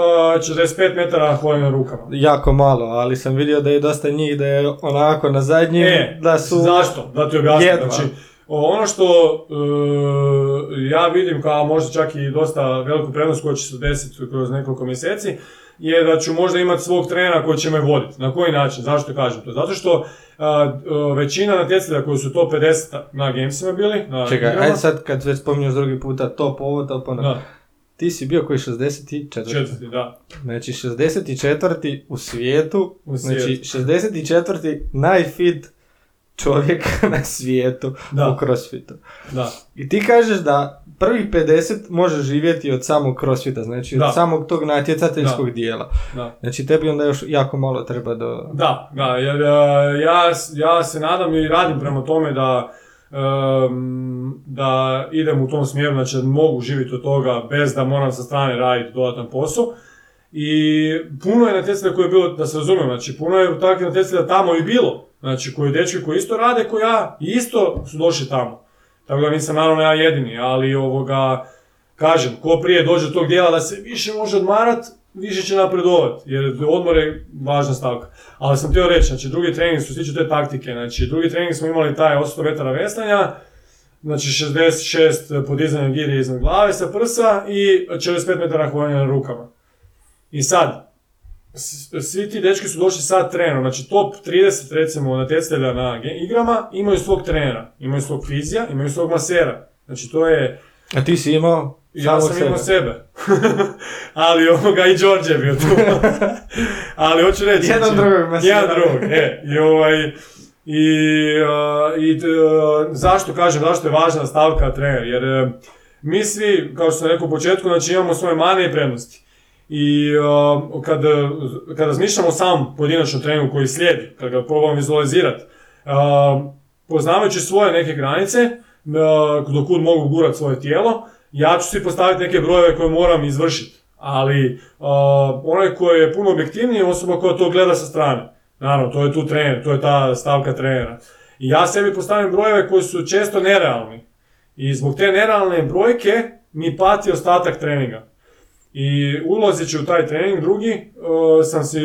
45 metara hodenja rukama. Jako malo, ali sam vidio da je dosta njih da je onako na zadnjim, E, da su... Zašto? Da ti objasnim. jedva. Znači, ono što uh, ja vidim kao možda čak i dosta veliku prednost koja će se desiti kroz nekoliko mjeseci, je da ću možda imati svog trenera koji će me voditi. Na koji način? Zašto kažem to? Zato što a, a, većina natjecatelja koji su top 50 na Gamesima bili, na Čekaj, igrama, ajde sad kad već spominješ drugi puta top ovo, top ono. Da, Ti si bio koji 64. četvrti, da. Znači 64. u svijetu, U znači svijetu. 64. najfit čovjek na svijetu Da. u crossfitu. Da, I ti kažeš da prvih 50 može živjeti od samog crossfita, znači Da. od samog tog natjecateljskog dijela. da. Znači tebi onda još jako malo treba do... Da, da, jer e, ja, ja se nadam i radim prema tome da, em, da idem u tom smjeru, znači da mogu živjeti od toga bez da moram sa strane raditi dodatan posao. I puno je natjecatelja koje je bilo, da se razumijem, znači puno je takvih natjecatelja tamo i bilo. Znači koji dečki koji isto rade ko ja i isto su došli tamo. Tako da nisam naravno ja jedini, ali ovoga, kažem, ko prije dođe do tog dijela da se više može odmarat, više će napredovat, jer odmor je važna stavka. Ali sam htio reći, znači drugi trening se tiče te taktike, znači drugi trening smo imali taj 800 metara veslanja, znači 66 podizanja giri iznad glave sa prsa i 45 metara hodanja na rukama. I sad, svi ti dečki su došli sad trenerom, znači top 30 recimo natjecatelja na igrama imaju svog trenera, imaju svog fizija, imaju svog masera. Znači to je, A ti si imao ja sam sebe. imao sebe. Ali ovoga i Đorđe je bio tu. Ali hoću reći... Jedan znači, drugog masera. Jedan drugog, e. I ovaj... I, a, zašto kažem, zašto je važna stavka trener? Jer e, mi svi, kao što sam rekao u početku, znači imamo svoje mane i prednosti. I a, kad, kad razmišljamo o samom pojedinačnom treningu koji slijedi, kad ga probamo vizualizirati, poznavajući svoje neke granice, a, do kud mogu gurat svoje tijelo, ja ću si postaviti neke brojeve koje moram izvršiti. Ali a, onaj koji je puno objektivniji je osoba koja to gleda sa strane. Naravno, to je tu trener, to je ta stavka trenera. I ja sebi postavim brojeve koji su često nerealni. I zbog te nerealne brojke mi pati ostatak treninga. I ulazeći u taj trening drugi, uh, sam si,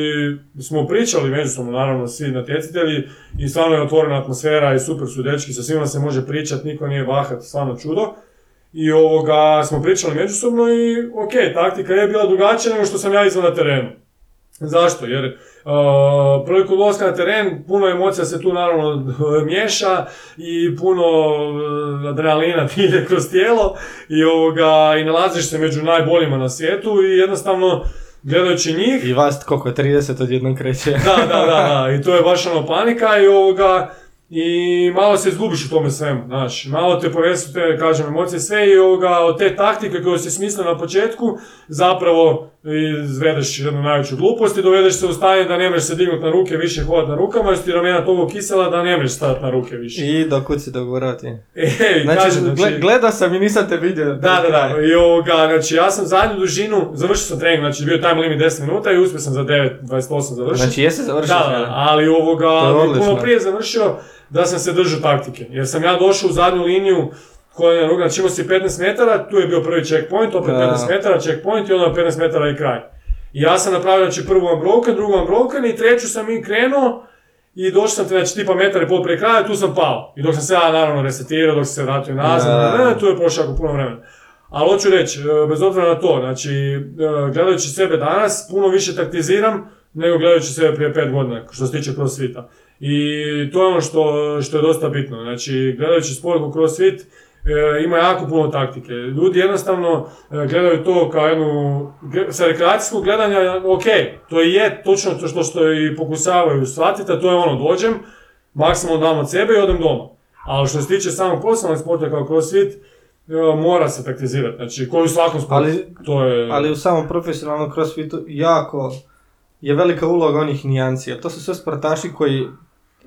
smo pričali međusobno, naravno, svi natjecatelji i stvarno je otvorena atmosfera i super su dečki, sa svima se može pričati, niko nije vahat, stvarno čudo. I ovoga, smo pričali međusobno i ok, taktika je bila drugačija nego što sam ja izvan na terenu. Zašto? Jer uh, prilikom ulaska na teren puno emocija se tu naravno miješa i puno uh, adrenalina ti ide kroz tijelo i, ovoga, i nalaziš se među najboljima na svijetu i jednostavno gledajući njih I vas koliko, 30 odjednom kreće. da, da, da, da, i to je baš ono panika i ovoga, i malo se izgubiš u tome svemu, znaš, malo te povesu te, kažem, emocije, sve i ovoga, od te taktike koju si smislio na početku, zapravo izvedeš jednu najveću glupost i dovedeš se u stanje da ne možeš se dignuti na ruke, više hodati na rukama, jer ti ramena toliko kisela da ne možeš stati na ruke više. I dokud si dogurao ti. E, Znači, kažem, znači, gledao sam i nisam te vidio. da, da, da, i ovoga, znači ja sam zadnju dužinu, završio sam trening, znači bio time limit 10 minuta i uspio sam za 9.28 završiti. Znači, jesi završio? Da, da, ali ovoga, puno prije završio da sam se držao taktike. Jer sam ja došao u zadnju liniju koja je znači imao si 15 metara, tu je bio prvi checkpoint, opet Da. 15 metara, checkpoint i onda 15 metara i kraj. I ja sam napravio znači prvu unbroken, drugu unbroken i treću sam i krenuo i došao sam znači tipa metar i pol prije kraja, tu sam pao. I dok sam se ja naravno resetirao, dok sam se vratio nazad, Da. ne, ne, tu je prošlo jako puno vremena. Ali hoću reći, e, bez obzira na to, znači, e, gledajući sebe danas, puno više taktiziram nego gledajući sebe prije pet godina, što se tiče crossfita. I to je ono što, što je dosta bitno. Znači, gledajući sport u crossfit, e, ima jako puno taktike. Ljudi jednostavno e, gledaju to kao jednu, sa rekreacijskog gledanja, ok, to je točno to što, što i pokušavaju shvatiti, a to je ono, dođem, maksimalno dam od sebe i odem doma. Ali što se tiče samog poslovnog sporta kao crossfit, e, mora se taktizirati. Znači, koji u svakom sportu, Ali- to je... Ali u samom profesionalnom crossfitu jako je velika uloga onih nijanci. jer To su sve sportaši koji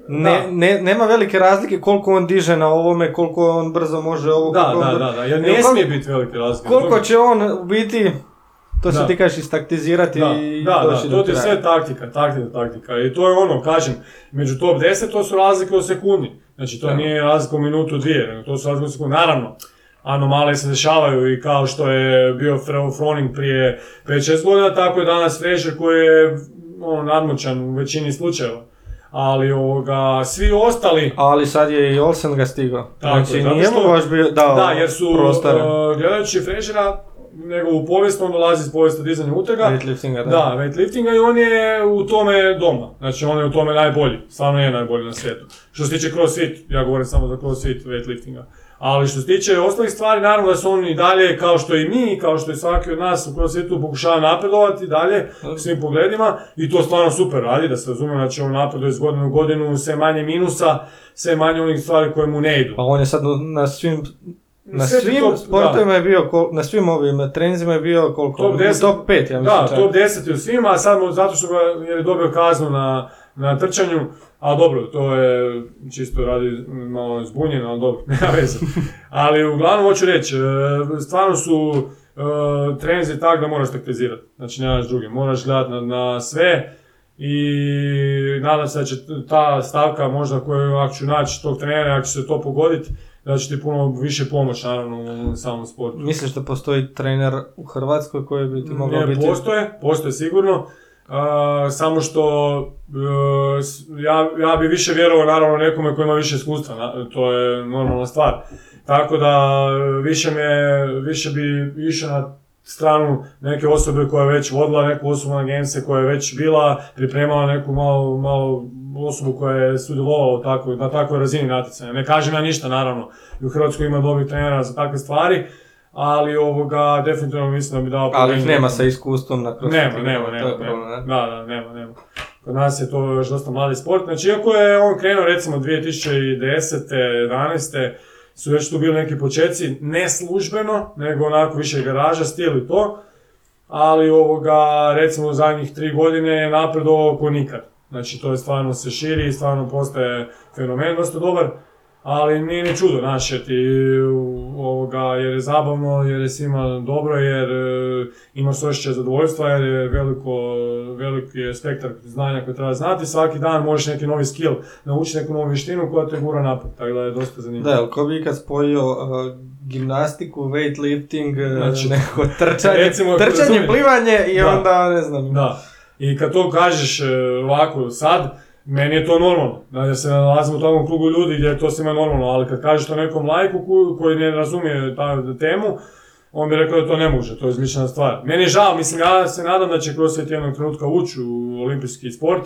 ne, ne, nema velike razlike koliko on diže na ovome, koliko on brzo može ovo, Da, da, on, da, da, jer ne smije biti velike razlike. koliko će on biti, to se ti kažeš istaktizirati Da, i da, doći da, do to je sve taktika, taktika, taktika. I to je ono, kažem, među top 10 to su razlike u sekundi. Znači to Da. nije razlika u minutu dvije, to su razlike u sekundi. Naravno, anomalije se dešavaju i kao što je bio Fro- Froning prije 5-6 godina, tako je danas Frazier koji je ono, nadmoćan u većini slučajeva. Ali ovoga, svi ostali, Ali sad je i Olsen ga stigao. Tako znači zato nije mu baš bio dao da, jer su, uh, gledajući Fraziera, njegovu povijest, on dolazi iz povijesta dizanja utega, weightliftinga, da. Da, weightliftinga i on je u tome doma. Znači on je u tome najbolji. Stvarno je najbolji na svijetu. Što se tiče crossfit, ja govorim samo za crossfit weightliftinga. Ali što se tiče ostalih stvari, naravno da su oni i dalje, kao što i mi, kao što i svaki od nas u crossfitu pokušava napredovati dalje u svim pogledima i to stvarno super radi, da se razumije, znači on napreduje iz godine u godinu, sve manje minusa, sve manje onih stvari koje mu ne idu. Pa on je sad na svim na Sve svim top- sportovima je bio, kol- na svim ovim trenzima je bio koliko? Top U 10. Top 5, ja mislim Da, čak. top 10 je u svima, a sad mu, zato što ga jer je dobio kaznu na, na trčanju, ali dobro, to je čisto radi malo zbunjen, ali dobro, nema veze. Ali uglavnom hoću reći, e, stvarno su e, trenzi tak da moraš taktizirati, znači nemaš druge, moraš gledati na, na sve i nadam se da će ta stavka možda koju ako ću naći tog trenera, ako će se to pogoditi, da će ti puno više pomoći naravno u samom sportu. Misliš da postoji trener u Hrvatskoj koji bi ti mogao biti... postoje, postoje sigurno. A, samo što e, ja, ja bi više vjerovao naravno nekome koji ima više iskustva, na- to je normalna stvar. Tako da više, me, više bi išao na stranu neke osobe koja je već vodila neku osobnu agenciju, koja je već bila, pripremala neku malo, malo osobu koja je sudjelovala u takvoj- na takvoj razini natjecanja. Ne kažem ja ništa naravno, u Hrvatskoj ima dobrih trenera za takve stvari, ali ovoga definitivno mislim da bi dao Ali ih nema sa iskustvom na crossfitu. Nema, nema, to nema, je problem, nema. ne? Da, da, nema, nema. Kod nas je to još dosta mladi sport. Znači, iako je on krenuo recimo 2010. 11. su već tu bili neki početci, ne službeno, nego onako više garaža, stil i to. Ali ovoga, recimo u zadnjih tri godine je napredovao ko nikad. Znači, to je stvarno se širi i stvarno postaje fenomen dosta dobar. Ali nije ni čudo, znaš, jer ti u- ovoga, jer je zabavno, jer je svima dobro, jer e, imaš osjećaj zadovoljstva, jer je veliko, veliki je spektar znanja koje treba znati. Svaki dan možeš neki novi skill, naučiti neku novu vještinu koja te gura naprijed, tako da je dosta zanimljivo. Da, jel ko bi ikad spojio uh, gimnastiku, weightlifting, Znači, neko trčanje, recimo, trčanje, plivanje i Da. onda, ne znam, Da. I kad to kažeš e, ovako sad, meni je to normalno. Da, se nalazim u tom krugu ljudi gdje je to svima normalno, ali kad kažeš to nekom lajku ko- koji ne razumije ta temu, on bi rekao da to ne može, to je izmišljena stvar. Meni je žao, mislim, ja se nadam da će CrossFit jednog trenutka ući u olimpijski sport,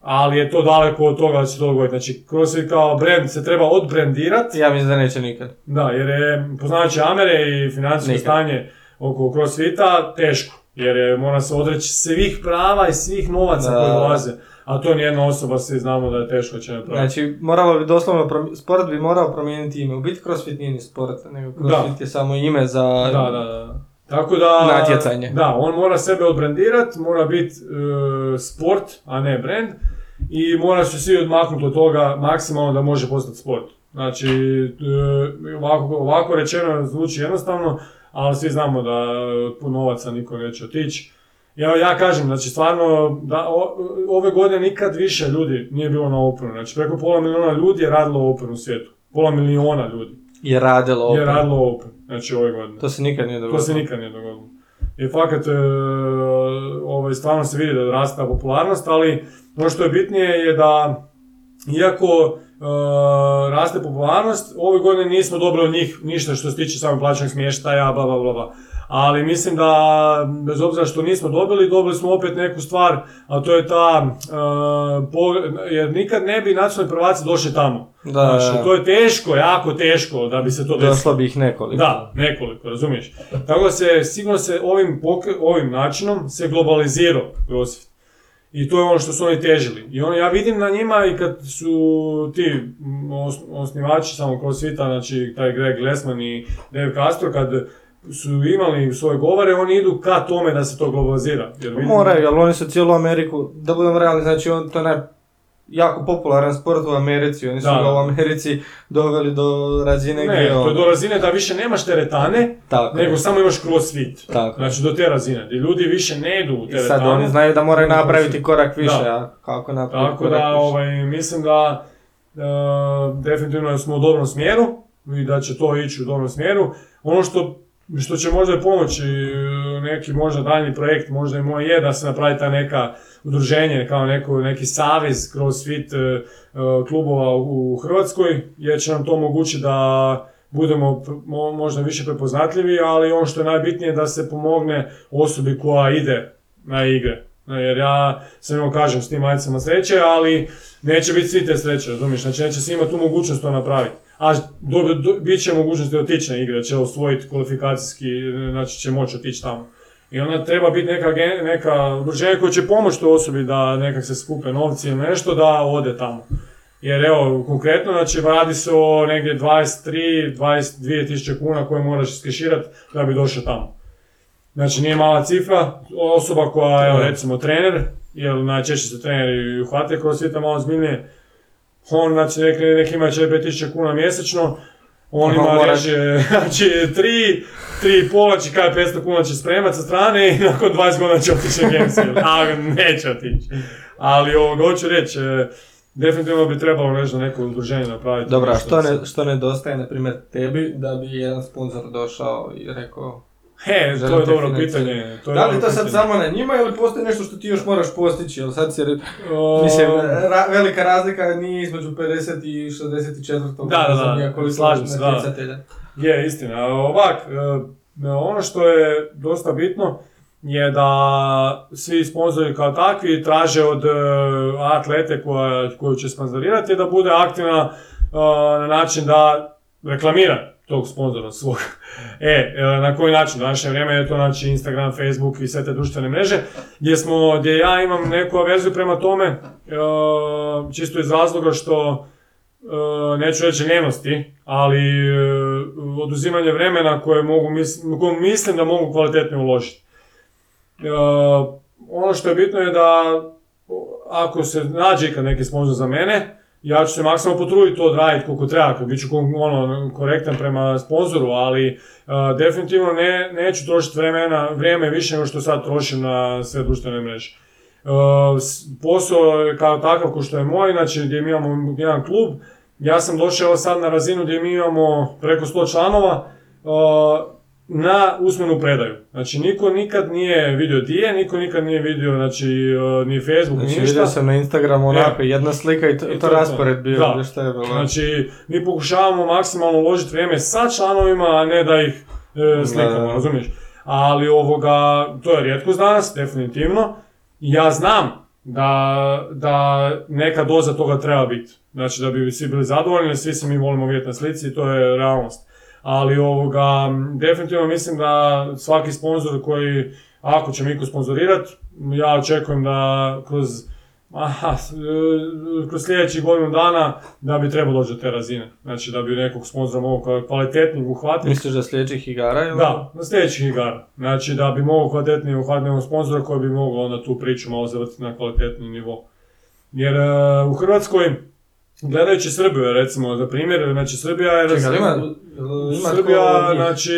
ali je to daleko od toga da će to dogoditi. Znači, CrossFit kao brand se treba odbrendirati, ja mislim da neće nikad. da, jer je, poznajući Amere i financijsko stanje oko crossfita, teško. Jer je, mora se odreći svih prava i svih novaca Da. koji dolaze. A to nijedna osoba, svi znamo da je teško će napraviti. Znači, moralo bi doslovno, sport bi morao promijeniti ime. U biti crossfit nije ni sport, nego crossfit je samo ime za... Da, da, da. Tako da... Natjecanje. Da, on mora sebe odbrendirat, mora biti e, sport, a ne brand. I mora se svi odmaknuti od toga maksimalno da može postati sport. Znači, e, ovako, ovako rečeno zvuči jednostavno, ali svi znamo da od puno novaca niko neće otići. Ja, ja kažem, znači stvarno, da, o- ove godine nikad više ljudi nije bilo na Openu. Znači preko pola miliona ljudi je radilo Open u svijetu. Pola miliona ljudi Je radilo je opet. radilo Open, znači ove godine. To se nikad nije dogodilo. To se nikad nije dogodilo. I fakat, e, ovaj, stvarno se vidi da raste ta popularnost, ali ono što je bitnije je da, iako e, raste popularnost, ove godine nismo dobili od njih ništa što se tiče samo plaćanja smještaja, bla bla bla bla. Ali mislim da, bez obzira što nismo dobili, dobili smo opet neku stvar, a to je ta, uh, po- jer nikad ne bi nacionalni prvaci došli tamo. Da, Znaš, da. to je teško, jako teško da bi se to desilo. Došlo bi ih nekoliko. Da, nekoliko, razumiješ. Tako da se, sigurno se ovim, ovim načinom se globalizirao CrossFit. I to je ono što su oni težili. I on, ja vidim na njima i kad su ti mm, os- osnivači samog CrossFita, znači taj Greg Glassman i Dave Castro, kad su imali svoje govore, oni idu ka tome da se to globalizira. Jer vidim- Moraju, ali oni su cijelu Ameriku, da budemo realni, znači on, to naj, jako popularan sport u Americi, oni su Da, ga u Americi doveli do razine Ne, gdje to je ono- do razine da više nemaš teretane, Tako, nego je, samo imaš crossfit. tako. Znači do te razine, gdje ljudi više ne idu u I teretanu. sad oni znaju da moraju napraviti korak više, Da. a kako napraviti Tako korak da, više? ovaj, mislim da e, definitivno smo u dobrom smjeru i da će to ići u dobrom smjeru. Ono što, što će možda pomoći e, neki možda daljni projekt, možda i moj je da se napravi ta neka udruženje kao neko, neki savez crossfit e, e, klubova u Hrvatskoj, jer će nam to omogućiti da budemo možda više prepoznatljivi, ali ono što je najbitnije da se pomogne osobi koja ide na igre. Jer ja sam imao, kažem, s tim majicama sreće, ali neće biti svi te sreće, razumiješ? Znači neće svi imati tu mogućnost to napraviti. A do, do, bit će mogućnosti otići na igre, će osvojiti kvalifikacijski, znači će moći otići tamo. I onda treba biti neka, neka udruženje koje će pomoći toj osobi da nekak se skupe novci ili nešto da ode tamo. Jer evo, konkretno, znači radi se o negdje 23, 22 tisuće kuna koje moraš iskeširati da bi došao tamo. Znači nije mala cifra, osoba koja, Da. recimo trener, jer najčešće se treneri uhvate kroz svita malo zbiljnije, on znači neki, neki ima 4-5 tisuća kuna mjesečno, on ima režije, znači 3, 3 pola će kaj 500 kuna će spremat sa strane i nakon 20 godina će otići na Games, a neće otići. Ali ovoga, hoću reći, e, definitivno bi trebalo nešto neko udruženje napraviti. Dobro, a nešto što, ne, što nedostaje, na primjer, tebi, da bi jedan sponsor došao i rekao... He, to je dobro pitanje. To je Da li to sad samo na njima ili postoji nešto što ti još moraš postići? Jel sad si, O, mislim, ra- velika razlika nije između 50 i 64. Da, da, da, koliko slažem se, da. Je, istina. Ovak, e, ono što je dosta bitno je da svi sponzori kao takvi traže od e, atlete koja, koju će sponzorirati da bude aktivna e, na način da reklamira tog sponzora svog. E, e, na koji način? U današnje vrijeme je to znači Instagram, Facebook i sve te društvene mreže, gdje smo, gdje ja imam neku averziju prema tome, e, čisto iz razloga što e, neću reći ljenosti, ali oduzimanje vremena koje mogu koje mislim da mogu kvalitetno uložiti. Ono što je bitno je da ako se nađe ikad neki sponzor za mene, ja ću se maksimalno potruditi to odraditi koliko treba, bit ću ono, korektan prema sponzoru, ali e, definitivno ne, neću trošiti vremena, vrijeme više nego što sad trošim na sve društvene mreže. Uh, posao kao takav ko što je moj, znači gdje mi imamo jedan klub, ja sam došao sad na razinu gdje mi imamo preko 100 članova uh, na usmenu predaju. Znači niko nikad nije vidio di je, niko nikad nije vidio znači, ni Facebook, Znači, ni vidio ništa. sam na Instagramu onako jedna slika i to, I to raspored bio, Da. gdje šta je bilo. Znači, mi pokušavamo maksimalno uložiti vrijeme sa članovima, a ne da ih e, slikamo, Da. razumiješ? Ali ovoga, to je rijetkost danas, definitivno. Ja znam da, da neka doza toga treba biti. Znači da bi svi bili zadovoljni, svi se mi volimo vidjeti na slici i to je realnost. Ali ovoga, definitivno mislim da svaki sponzor koji, ako će Miku sponzorirat, ja očekujem da kroz Aha, kroz sljedećih godinu dana da bi trebalo doći do te razine. Znači da bi nekog sponzora mogao kvalitetnijeg uhvatiti. Misliš da sljedećih igara ili? Da, na sljedećih igara. Znači da bi mogao kvalitetnije uhvatiti nekog sponzora koji bi mogao onda tu priču malo zavrtiti na kvalitetni nivo. Jer e, u Hrvatskoj, gledajući Srbiju recimo, za primjer, znači Srbija je... Čekaj, ima, ima Srbija, znači?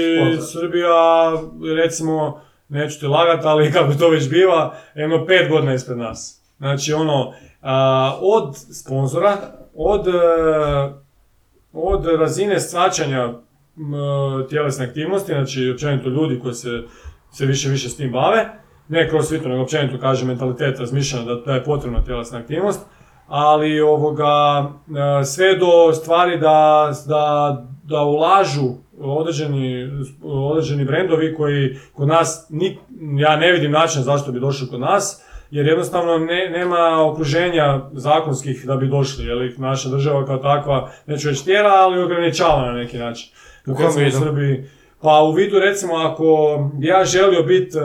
Srbija, recimo, neću ti lagat, ali kako to već biva, jedno pet godina ispred nas. Znači, ono, a, od sponzora, od, e, od razine svačanja tjelesne aktivnosti, znači općenito ljudi koji se, se više više s tim bave, ne kroz svitu, nego općenito kaže mentalitet razmišljanja da, da je potrebna tjelesna aktivnost, ali ovoga, e, sve do stvari da, da da ulažu određeni, određeni brendovi koji kod nas, ni, ja ne vidim način zašto bi došli kod nas, jer jednostavno ne, nema okruženja zakonskih da bi došli, jer ih naša država kao takva, neću reći tjera, ali ograničava na neki način. U u vidu? Pa u vidu recimo ako ja želio biti m,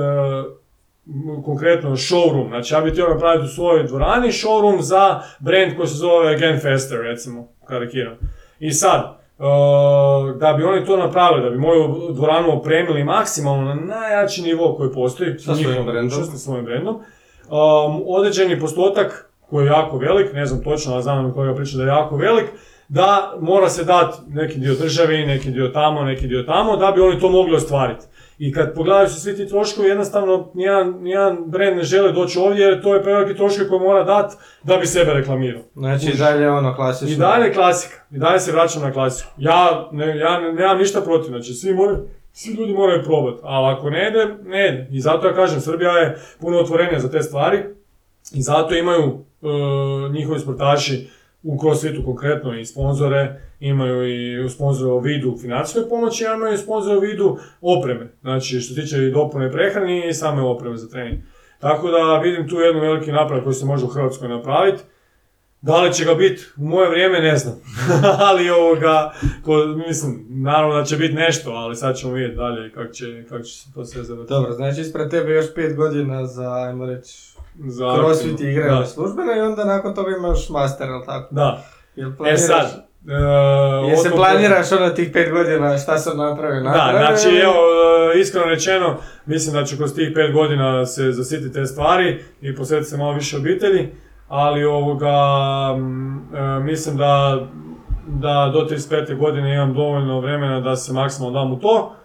konkretno showroom, znači ja bi htio napraviti u svojoj dvorani showroom za brand koji se zove Genfester recimo, karikiram. I sad, e, da bi oni to napravili, da bi moju dvoranu opremili maksimalno na najjači nivo koji postoji, Sa svojim mogućnosti, sa svojim brandom, um, određeni postotak koji je jako velik, ne znam točno, ali znam kolega priča da je jako velik, da mora se dati neki dio državi, neki dio tamo, neki dio tamo, da bi oni to mogli ostvariti. I kad pogledaju se svi ti troškovi, jednostavno nijedan, nijedan brand ne želi doći ovdje jer to je preveliki troškovi koje mora dati da bi sebe reklamirao. Znači i dalje ono klasično. I dalje klasika. I dalje se vraćam na klasiku. Ja, ne, ja ne- nemam ništa protiv, znači svi moraju, svi ljudi moraju probati, ali ako ne ide, ne ide. I zato ja kažem, Srbija je puno otvorenija za te stvari i zato imaju e, njihovi sportaši u crossfitu konkretno i sponzore, imaju i sponzore u vidu financijske pomoći, a imaju i sponzore u vidu opreme. Znači što se tiče i dopune prehrani i same opreme za trening. Tako da vidim tu jednu veliki napredak koji se može u Hrvatskoj napraviti. Da li će ga biti u moje vrijeme, ne znam. ali ovoga, ko, mislim, naravno da će biti nešto, ali sad ćemo vidjeti dalje kako će, kako će se to sve zavrtiti. Dobro, znači ispred tebe još pet godina za, ajmo reći, Za crossfit igraju Da. službeno i onda nakon toga imaš master, jel tako? Da. Jel E sad, e, Jel se planiraš ono tih pet godina šta sam napravio? Da, napravio znači ili- evo, e, iskreno rečeno, mislim da ću kroz tih pet godina se zasititi te stvari i posvetiti se malo više obitelji, ali ovoga, e, mislim da, da do 35. godine imam dovoljno vremena da se maksimalno dam u to.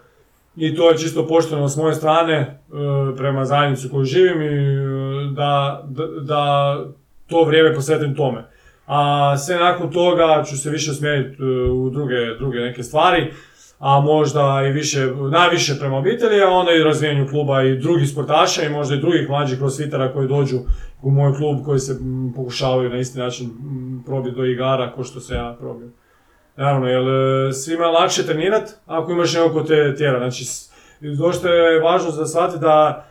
I to je čisto pošteno s moje strane e, prema zajednici koju živim i e, da, da, to vrijeme posvetim tome. A sve nakon toga ću se više usmjeriti e, u druge, druge neke stvari, a možda i više, najviše prema obitelji, a onda i razvijenju kluba i drugih sportaša i možda i drugih mlađih crossfitera koji dođu u moj klub koji se pokušavaju na isti način probiti do igara ko što se ja probio. Naravno, jer e, svima je lakše trenirat ako imaš nekog ko te tjera. Znači, dosta je važno za shvatiti da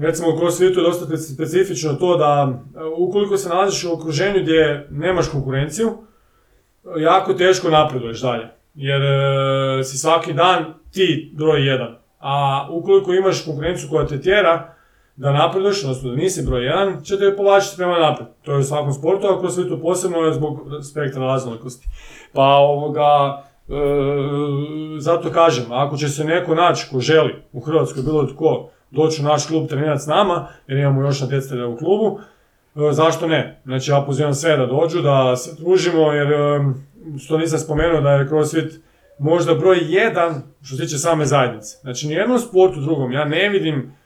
recimo u crossfitu je dosta speci- specifično to da e, ukoliko se nalaziš u okruženju gdje nemaš konkurenciju, jako teško napreduješ dalje. Jer e, si svaki dan ti broj jedan. A ukoliko imaš konkurenciju koja te tjera da napreduješ, odnosno da nisi broj jedan, će te povlačiti prema naprijed. To je u svakom sportu, a kroz svijetu posebno je zbog spektra raznolikosti. Pa ovoga, e, zato kažem, ako će se neko naći ko želi u Hrvatskoj bilo tko doći u naš klub trenirati s nama, jer imamo još natjecatelja u klubu, e, zašto ne? Znači ja pozivam sve da dođu, da se družimo, jer e, što nisam spomenuo da je CrossFit možda broj jedan što se tiče same zajednice. Znači nijednom sportu drugom, ja ne vidim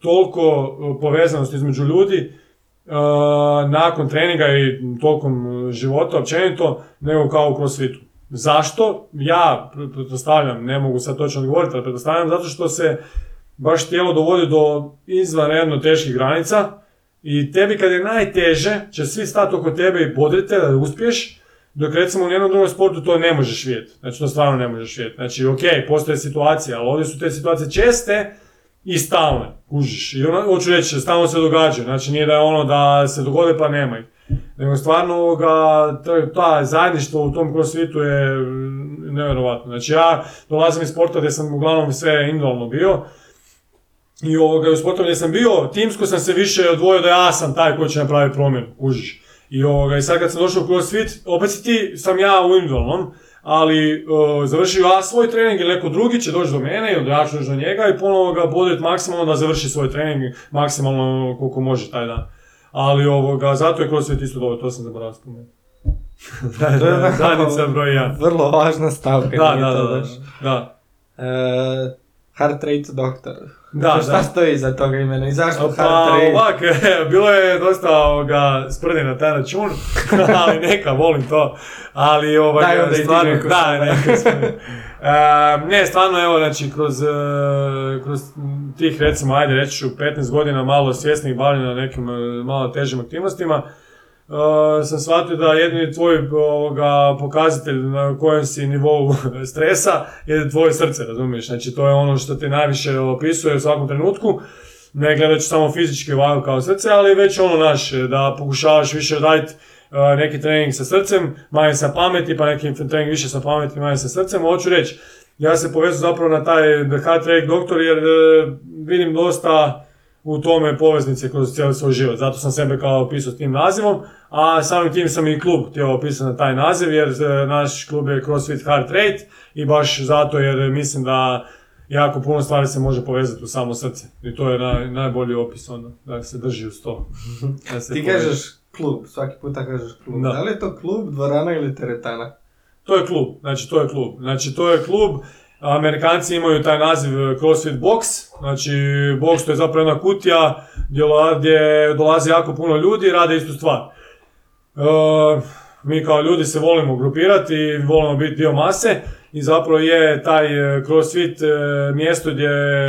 toliko e, povezanosti između ljudi e, nakon treninga i tokom života općenito nego kao u crossfitu. Zašto? Ja pre- pretpostavljam, ne mogu sad točno odgovoriti, ali pretpostavljam zato što se baš tijelo dovodi do izvanredno teških granica i tebi kad je najteže će svi stati oko tebe i bodrite da uspiješ, dok recimo u jednom drugom sportu to ne možeš vidjeti. Znači to stvarno ne možeš vidjeti. Znači ok, postoje situacije, ali ovdje su te situacije česte i stalne, kužiš. I ono, hoću reći, stalno se događaju. Znači nije da je ono da se dogode pa nema ih. Nego stvarno ovoga, ta zajedništvo u tom crossfitu je mm, nevjerovatno. Znači ja dolazim iz sporta gdje sam uglavnom sve individualno bio. I ovoga, u sportu gdje sam bio, timsko sam se više odvojio da ja sam taj koji će napraviti promjenu, kužiš. I, ovoga, I sad kad sam došao u CrossFit, opet si ti, sam ja u individualnom, ali uh, završio ja svoj trening ili neko drugi će doći do mene ili ja ću doći do njega i ponovo ga bodrit maksimalno da završi svoj trening maksimalno koliko može taj dan. Ali ovoga, zato je CrossFit isto dobro, to sam zaboravio spomenuti. da, da, onako zajednica broj jedan. Vrlo važna stavka. Da, da, da, baš. da. E, heart rate doktor. Da, šta da. stoji iza toga imena i zašto heart Pa rate? ovak, bilo je dosta ovoga, sprde na taj račun, ali neka, volim to. Ali ovaj, Daj onda i ti stvarno, neku da, sprde. E, ne, stvarno, evo, znači, kroz, e, kroz tih, recimo, ajde reći ću, 15 godina malo svjesnih bavljenja nekim e, malo težim aktivnostima, uh, sam shvatio da jedini tvoj ovoga, pokazatelj na kojem si nivou stresa je tvoje srce, razumiješ? Znači to je ono što te najviše opisuje u svakom trenutku. Ne gledajući samo fizički vagu kao srce, ali već ono naš, da pokušavaš više raditi uh, neki trening sa srcem, manje sa pameti, pa neki trening više sa pameti, manje sa srcem. Hoću reći, ja se povezam zapravo na taj heart rate doktor jer uh, vidim dosta u tome poveznice kroz cijeli svoj život. Zato sam sebe kao opisao s tim nazivom, a samim tim sam i klub htio opisati na taj naziv jer e, naš klub je CrossFit Heart Rate i baš zato jer mislim da jako puno stvari se može povezati u samo srce. I to je naj, najbolji opis onda, da se drži uz to. Ti kažeš klub, svaki puta kažeš klub. Da. da li je to klub, dvorana ili teretana? To je klub, znači to je klub. Znači to je klub Amerikanci imaju taj naziv e, CrossFit Box, znači box to je zapravo jedna kutija gdje dolazi jako puno ljudi i rade istu stvar. E, mi kao ljudi se volimo grupirati i volimo biti dio mase i zapravo je taj e, CrossFit mjesto gdje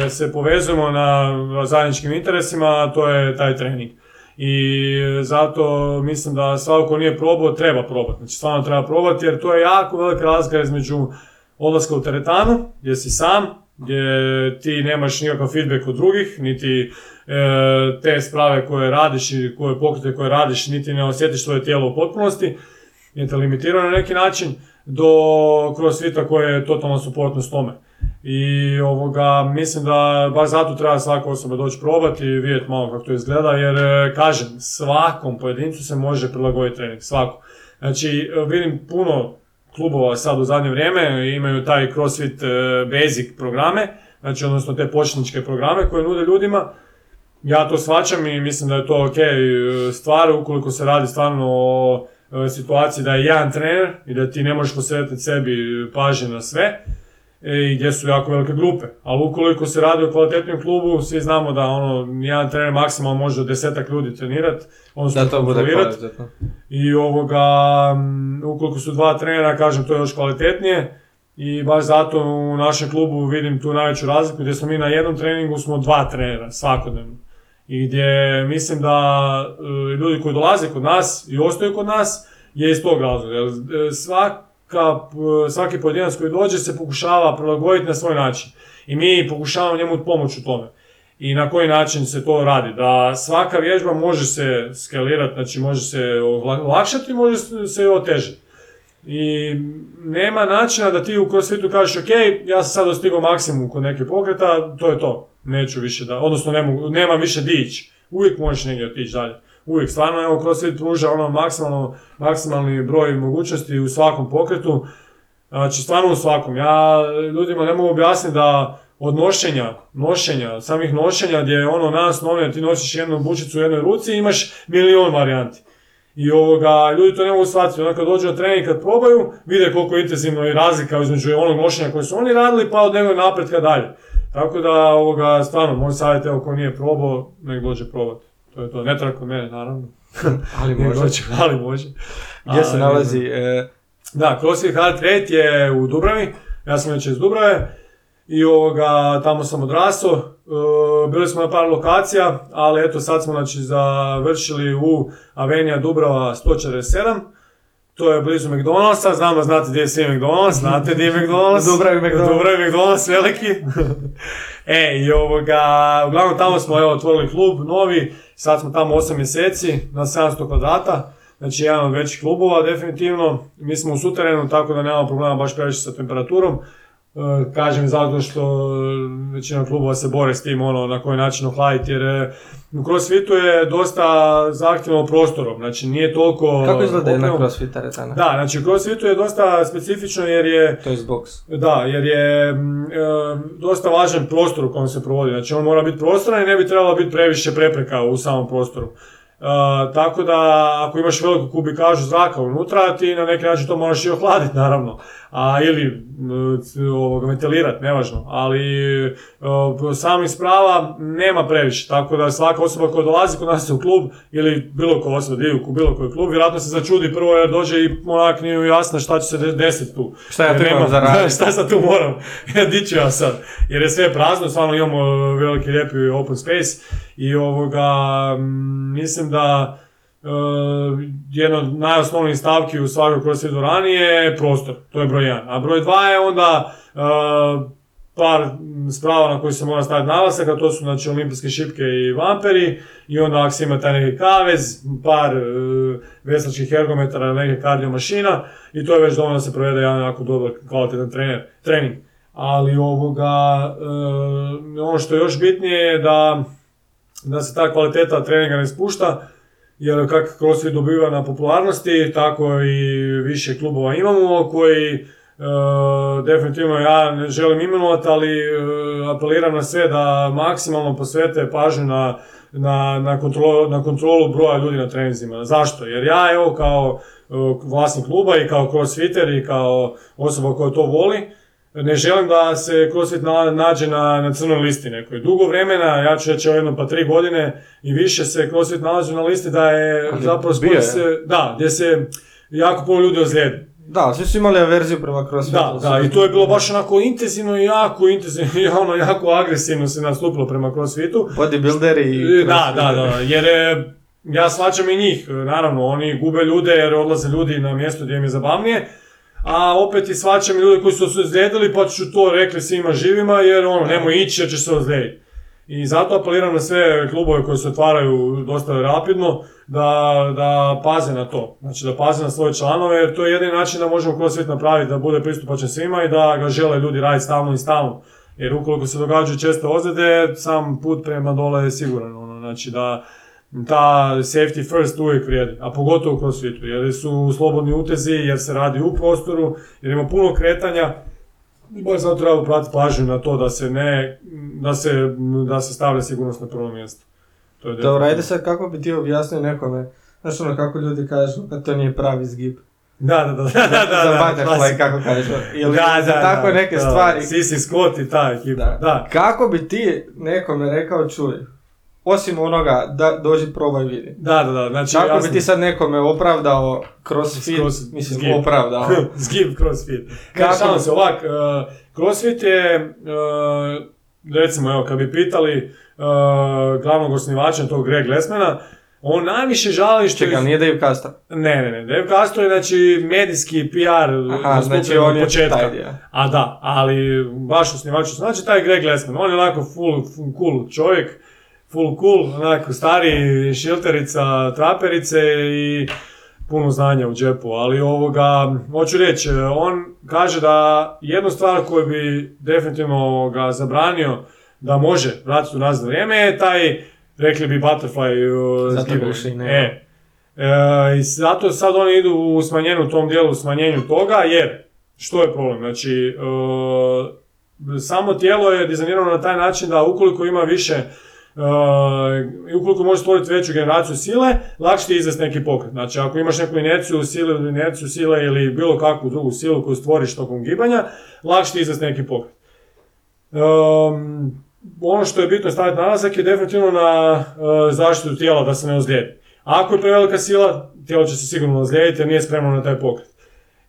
se povezujemo na zajedničkim interesima, a to je taj trening. I zato mislim da svako ko nije probao treba probati. Znači stvarno treba probati jer to je jako velika razlika između odlaska u teretanu, gdje si sam, gdje ti nemaš nikakav feedback od drugih, niti e, te sprave koje radiš i koje pokrete koje radiš, niti ne osjetiš svoje tijelo u potpunosti, je te limitirano na neki način, do crossfita koje je totalno suportno s tome. I ovoga, mislim da baš zato treba svaka osoba doći probati i vidjeti malo kako to izgleda, jer e, kažem, svakom pojedincu se može prilagoditi trening, svako. Znači, vidim puno klubova sad u zadnje vrijeme imaju taj CrossFit e, Basic programe, znači odnosno te početničke programe koje nude ljudima. Ja to shvaćam i mislim da je to ok e, stvar ukoliko se radi stvarno o e, situaciji da je jedan trener i da ti ne možeš posvetiti sebi pažnje na sve i gdje su jako velike grupe. Ali ukoliko se radi o kvalitetnom klubu, svi znamo da ono, jedan trener maksimalno može desetak ljudi trenirati, da to bude I ovoga, ukoliko su dva trenera, kažem, to je još kvalitetnije. I baš zato u našem klubu vidim tu najveću razliku, gdje smo mi na jednom treningu smo dva trenera svakodnevno. I gdje mislim da e, ljudi koji dolaze kod nas i ostaju kod nas, je iz tog razloga. E, svak, svaki pojedinac koji dođe se pokušava prilagoditi na svoj način. I mi pokušavamo njemu pomoći u tome. I na koji način se to radi? Da svaka vježba može se skalirati, znači može se olakšati, može se otežati. I nema načina da ti u crossfitu kažeš ok, ja sam sad dostigao maksimum kod neke pokreta, to je to. Neću više da, odnosno nema više dići. Uvijek možeš negdje otići dalje uvijek. Stvarno, evo, CrossFit pruža ono maksimalno, maksimalni broj mogućnosti u svakom pokretu. Znači, stvarno u svakom. Ja ljudima ne mogu objasniti da od nošenja, nošenja, samih nošenja gdje je ono nas novine, ti nosiš jednu bučicu u jednoj ruci i imaš milion varijanti. I ovoga, ljudi to ne mogu shvatiti, onda kad dođu na trening, kad probaju, vide koliko je intenzivno i razlika između onog nošenja koje su oni radili, pa od njegove napretka dalje. Tako da, ovoga, stvarno, moj savjet, evo, ko nije probao, nek dođe probati. To je to, ne treba kod mene, naravno. ali može. ali može. Gdje se nalazi? E... Da, CrossFit Heart Rate je u Dubravi, ja sam već iz Dubrave i ovoga, tamo sam odrastao. E, bili smo na par lokacija, ali eto sad smo znači, završili u Avenija Dubrava 147. To je blizu McDonald'sa, znam da znate gdje je svi McDonald's, znate gdje je McDonald's. Dubravi McDonald's. Dubravi McDonald's veliki. e, i ovoga, uglavnom tamo smo evo, otvorili klub novi, sad smo tamo 8 mjeseci na 700 kvadrata. Znači jedan od većih klubova definitivno. Mi smo u suterenu tako da nemamo problema baš previše sa temperaturom. E, kažem zato što većina klubova se bore s tim ono na koji način ohladiti jer e, u crossfitu je dosta zahtjevno prostorom, znači nije toliko... Kako izgleda jedna crossfit teretana? Da, znači u crossfitu je dosta specifično jer je... To je box. Da, jer je e, dosta važan prostor u kojem se provodi, znači on mora biti prostoran i ne bi trebalo biti previše prepreka u samom prostoru. tako da ako imaš veliku kubikažu zraka unutra, ti na neki način to moraš i ohladiti naravno a, ili ovoga, ventilirati, nevažno, ali o, sami sprava nema previše, tako da svaka osoba koja dolazi kod nas u klub ili bilo koja osoba dio u bilo koji klub, vjerojatno se začudi prvo jer dođe i onak nije jasno šta će se desiti tu. Šta ja tu imam za raditi? šta sad tu moram? Ja di ću ja sad? Jer je sve prazno, stvarno imamo veliki lijepi open space i ovoga, mislim da jedna od najosnovnijih stavki u svakoj crossfit dvorani je prostor, to je broj 1. A broj 2 je onda uh, par sprava na koji se mora staviti naglasak, a to su znači olimpijske šipke i vamperi i onda ako se ima taj neki kavez, par uh, veslačkih ergometara, neke kardio mašina i to je već dovoljno da se provede jedan jako dobar kvalitetan trener, trening. Ali ovoga, uh, ono što je još bitnije je da, da se ta kvaliteta treninga ne spušta, jer kako CrossFit dobiva na popularnosti, tako i više klubova imamo koji Uh, definitivno ja ne želim imenovati, ali uh, apeliram na sve da maksimalno posvete pažnju na, na, na, kontrolu, na kontrolu broja ljudi na trenizima. Zašto? Jer ja evo kao uh, vlasnik kluba i kao crossfitter i kao osoba koja to voli, ne želim da se CrossFit nađe na, na crnoj listi nekoj. Dugo vremena, ja ću reći jedno pa tri godine i više se CrossFit nalazi na listi da je zapravo sport se, da, gdje se jako puno ljudi ozlijedi. Da, svi su imali averziju prema crossfitu. Da, da, i to je bilo baš onako intenzivno i jako intenzivno i ono jako agresivno se nastupilo prema crossfitu. Bodybuilderi i... Da, da, da, jer je, ja svačam i njih, naravno, oni gube ljude jer odlaze ljudi na mjesto gdje im je zabavnije, a opet i svačam ljude koji su se ozlijedili pa ću to rekli svima živima jer ono, nemoj ići jer će se ozlijediti. I zato apeliram na sve klubove koji se otvaraju dosta rapidno da, da paze na to. Znači da paze na svoje članove jer to je jedini način da možemo kroz svijet napraviti da bude pristupačan svima i da ga žele ljudi raditi stalno i stalno. Jer ukoliko se događaju često ozljede, sam put prema dole je siguran. Ono, znači da ta safety first uvijek vrijedi, a pogotovo kroz svijetu, jer su slobodni utezi, jer se radi u prostoru, jer ima puno kretanja, i baš zato treba pratiti pažnju na to da se ne, da se, da se stavlja sigurnost na prvo mjesto. To je Dobro, ajde sad kako bi ti objasnio nekome, znaš ono kako ljudi kažu, da to nije pravi zgib. Da, da, da, da, da, za butterfly, kako kažu. Ili da, da, tako da, neke da, stvari. Sisi Scott i ta ekipa, da. da. Kako bi ti nekome rekao, čuj, osim onoga da dođi probaj vidi. Da, da, da. Znači, Kako jasno. bi ti sad nekome opravdao crossfit, Cross, mislim zgib. opravdao. Zgib crossfit. Kako- Kako? se, ovak, uh, crossfit je, uh, recimo, evo, kad bi pitali uh, glavnog osnivača tog Greg Lesmana, on najviše žali što... Čekaj, nije Dave Castro. Ne, ne, ne. Dave Castro je, znači, medijski PR Aha, znači od on je početka. taj. A da, ali baš osnivač, znači taj Greg Lesman, on je onako full, full cool čovjek, full cool, onako stari šilterica, traperice i puno znanja u džepu, ali ovoga, hoću reći, on kaže da jednu stvar koju bi definitivno ga zabranio da može vratiti u nazad vrijeme je taj, rekli bi butterfly uh, Zato. E, e, i zato sad oni idu u smanjenju u tom dijelu, u smanjenju toga, jer što je problem? Znači, e, samo tijelo je dizajnirano na taj način da ukoliko ima više i ukoliko možeš stvoriti veću generaciju sile, lakše ti izvesti neki pokret. Znači, ako imaš neku inerciju sile inerciju sile ili bilo kakvu drugu silu koju stvoriš tokom gibanja, lakše ti izvesti neki pokret. Um, ono što je bitno staviti naglasak je definitivno na uh, zaštitu tijela da se ne ozlijedi. Ako je prevelika sila, tijelo će se sigurno ozlijediti jer nije spremno na taj pokret.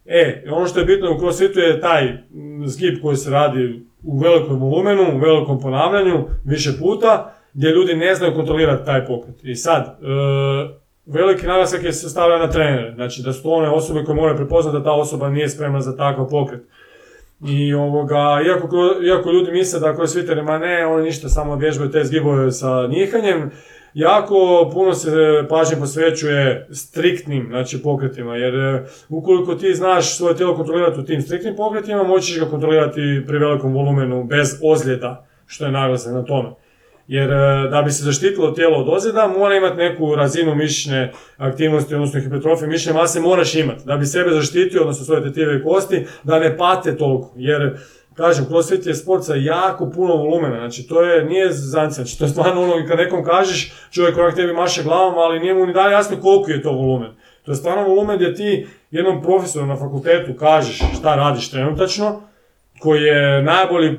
E, ono što je bitno u crossfitu je taj mm, zgib koji se radi u velikom volumenu, u velikom ponavljanju, više puta, gdje ljudi ne znaju kontrolirati taj pokret. I sad, e, veliki naglasak je se stavlja na trenere, znači da su one osobe koje moraju prepoznati da ta osoba nije spremna za takav pokret. I ovoga, iako, iako ljudi misle da crossfiteri, ma ne, oni ništa, samo vježbaju te zgibove sa njihanjem, jako puno se pažnje posvećuje striktnim znači, pokretima, jer e, ukoliko ti znaš svoje tijelo kontrolirati u tim striktnim pokretima, moćeš ga kontrolirati pri velikom volumenu bez ozljeda, što je naglasak na tome. Jer e, da bi se zaštitilo tijelo od ozljeda, mora imati neku razinu mišićne aktivnosti, odnosno hipertrofije mišićne mase moraš imati. Da bi sebe zaštitio, odnosno svoje tetive i kosti, da ne pate toliko. Jer, kažem, crossfit je sport sa jako puno volumena. Znači, to je, nije zanci, znači, to je stvarno ono, kad nekom kažeš, čovjek onak tebi maše glavom, ali nije mu ni dalje jasno koliko je to volumen. To je stvarno volumen gdje ti jednom profesoru na fakultetu kažeš šta radiš trenutačno, koji je najbolji e,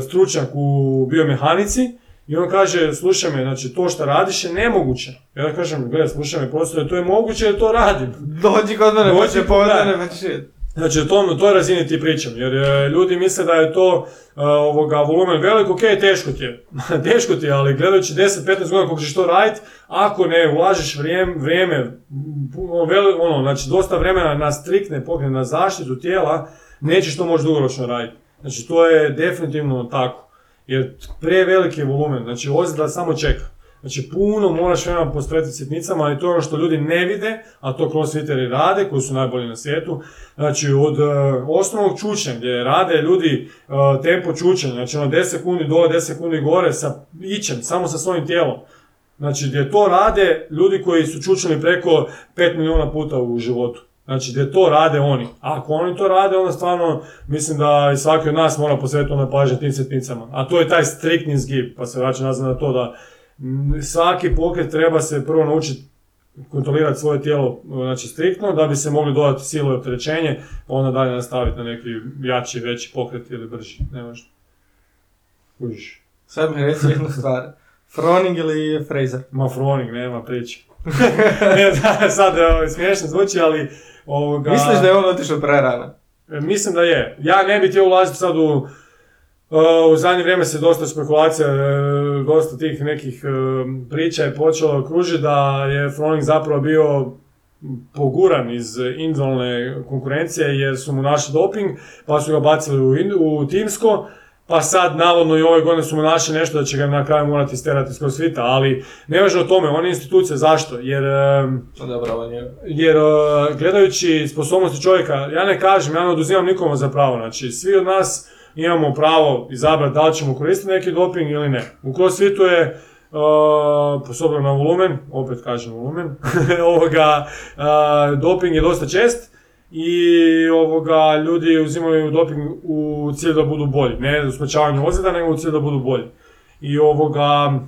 stručnjak u biomehanici i on kaže, slušaj me, znači to što radiš je nemoguće. Ja kažem, gledaj, slušaj me, profesore, to je moguće jer to radim. Dođi kod mene, pa vidjeti. Znači, o tom, toj razini ti pričam, jer e, ljudi misle da je to e, ovoga, volumen velik, ok, teško ti je. teško ti je, ali gledajući 10-15 godina koliko ćeš to raditi, ako ne ulažeš vrijeme, vrijeme ono, ono, znači dosta vremena na striktne pokrene, na zaštitu tijela, nećeš to moći dugoročno raditi. Znači, to je definitivno tako. Jer preveliki je volumen, znači ozljeda samo čeka. Znači puno moraš vremena posvetiti sitnicama i to je ono što ljudi ne vide, a to crossfiteri rade, koji su najbolji na svijetu. Znači od uh, osnovnog čučnja gdje rade ljudi uh, tempo čučenja, znači ono 10 sekundi dole, 10 sekundi gore sa ićem, samo sa svojim tijelom. Znači gdje to rade ljudi koji su čučali preko 5 milijuna puta u životu. Znači, gdje to rade oni. A ako oni to rade, onda stvarno mislim da i svaki od nas mora posvetiti ono pažnje tim sitnicama. A to je taj striktni zgib, pa se vraća nazad na to da svaki pokret treba se prvo naučiti kontrolirati svoje tijelo znači striktno da bi se mogli dodati silu i opterećenje pa onda dalje nastaviti na neki jači, veći pokret ili brži. Ne možda. Užiš. Sad mi reci jednu stvar. Froning ili Fraser? Ma Froning, nema priče. ne, da, sad smiješno zvuči, ali... Ovoga... Misliš da je on otišao prerano? E, mislim da je. Ja ne bih htio ulaziti sad u u zadnje vrijeme se dosta spekulacija, e, dosta tih nekih e, priča je počelo kružiti da je Froning zapravo bio poguran iz individualne konkurencije jer su mu našli doping, pa su ga bacili u, u timsko, pa sad navodno i ove godine su mu našli nešto da će ga na kraju morati isterati skroz svita, ali ne važno o tome, on je institucija, zašto? Jer, jer gledajući sposobnosti čovjeka, ja ne kažem, ja ne oduzimam nikomu za pravo, znači svi od nas imamo pravo izabrati da li ćemo koristiti neki doping ili ne. U crossfitu je uh, na volumen, opet kažem volumen, ovoga, uh, doping je dosta čest i ovoga, ljudi uzimaju doping u cilju da budu bolji. Ne u sprečavanju ozljeda, nego u cilju da budu bolji. I ovoga,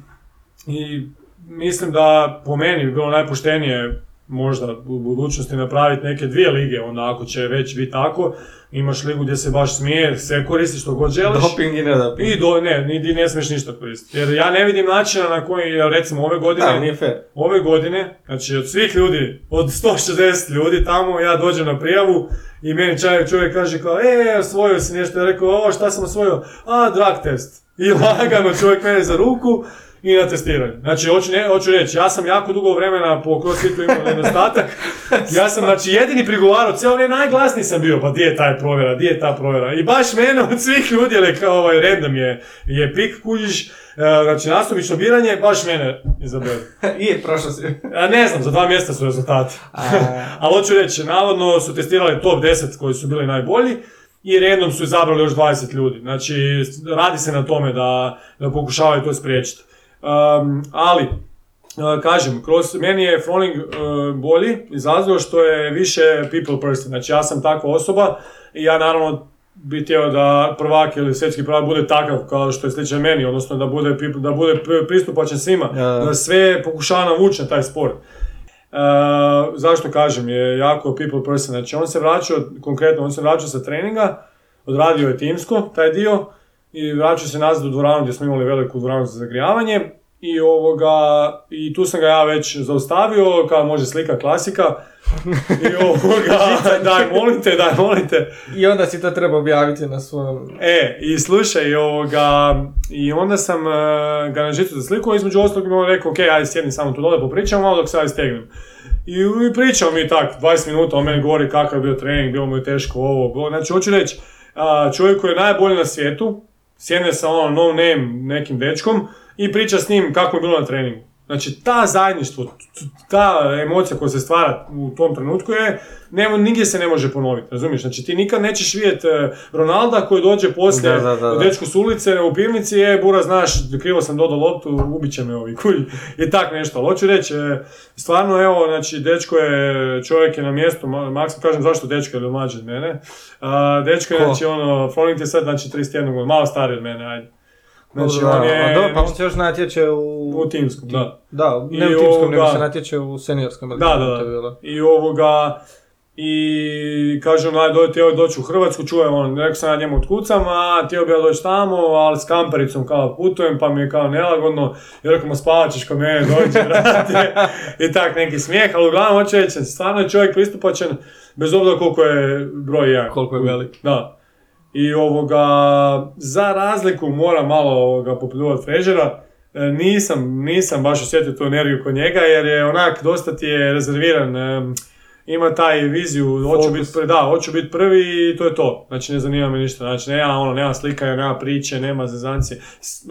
i mislim da po meni bi bilo najpoštenije možda u budućnosti napraviti neke dvije lige, onda ako će već biti tako, imaš ligu gdje se baš smije, sve koristi što god želiš. Doping i ne doping. I do, ne, ni, ne smiješ ništa koristiti. Jer ja ne vidim načina na koji, recimo ove godine, da, nije fair. ove godine, znači od svih ljudi, od 160 ljudi tamo, ja dođem na prijavu i meni čovjek, čovjek kaže kao, e, osvojio si nešto, ja rekao, o, šta sam osvojio? A, drug test. I lagano čovjek mene za ruku, i na testiranju. Znači, hoću, ne, hoću reći, ja sam jako dugo vremena po crossfitu imao nedostatak. Ja sam, znači, jedini prigovarao, cijelo vrijeme najglasniji sam bio, pa di je taj provjera, di je ta provjera. I baš mene od svih ljudi, ali kao ovaj random je, je pik, kužiš, e, znači nastupično biranje, baš mene izabere. I, prošao si. A ne znam, za dva mjesta su rezultati. Ali hoću reći, navodno su testirali top 10 koji su bili najbolji, i random su izabrali još 20 ljudi. Znači, radi se na tome da, da pokušavaju to spriječiti. Um, ali, uh, kažem, kroz, meni je Froning uh, bolji iz što je više people person. Znači ja sam takva osoba i ja naravno bi htio da prvak ili svjetski prvak bude takav kao što je sličan meni, odnosno da bude, da bude pristupačan svima, da sve pokušava navući na taj sport. Uh, zašto kažem, je jako people person, znači on se vraćao, konkretno on se vraćao sa treninga, odradio je timsko taj dio, i vraćao se nazad u dvoranu gdje smo imali veliku dvoranu za zagrijavanje i ovoga, i tu sam ga ja već zaustavio, kao može slika klasika. I ovoga, daj molite, daj molite. I onda si to treba objaviti na svom... E, i slušaj, ovoga, i onda sam uh, ga na žicu za sliku, između ostalog mi on rekao, ok, ajde sjedni samo tu dole, popričamo malo dok se ajde stegnem. I, i pričao mi tak, 20 minuta, on meni govori kakav je bio trening, bilo mu je teško ovo, znači hoću reći, uh, čovjek koji je najbolji na svijetu, sjedne sa ono no name nekim dečkom i priča s njim kako je bilo na treningu. Znači, ta zajedništvo, ta emocija koja se stvara u tom trenutku je, ne, nigdje se ne može ponoviti, razumiješ? Znači, ti nikad nećeš vidjeti e, Ronalda koji dođe poslije da, da, dečku s ulice u pivnici, je, bura, znaš, krivo sam dodao loptu, ubit će me ovi kulj. I tak nešto. Ali hoću reći, e, stvarno, evo, znači, dečko je, čovjek je na mjestu, Max, kažem zašto dečko je mlađi od mene. dečko je, znači, ono, Froning je sad, znači, 31 malo stariji od mene, ajde. Znači, on je... dobro, pa on se još natječe u... U timskom, da. Da, ne I u timskom, ovoga... nego se natječe u seniorskom. Da, da, da. I ovoga... I kaže on, ajde, htio doći u Hrvatsku, čujem on, rekao sam ja njemu otkucam, a htio bi ja doći tamo, ali s kampericom kao putujem, pa mi je kao nelagodno, i rekao mu spavat ćeš kod mene, dođi, i tak neki smijeh, ali uglavnom hoće reći, stvarno je čovjek pristupačan, bez obzira koliko je broj jedan. Koliko je velik. Da. I ovoga, za razliku moram malo ovoga popljuvati Frežera, E, nisam, nisam baš osjetio tu energiju kod njega jer je onak dosta ti je rezerviran. e, Ima taj viziju, hoću biti prvi, da, hoću biti prvi i to je to. Znači ne zanima me ništa. Znači nema ono, nema slikanja, nema priče, nema zezancije.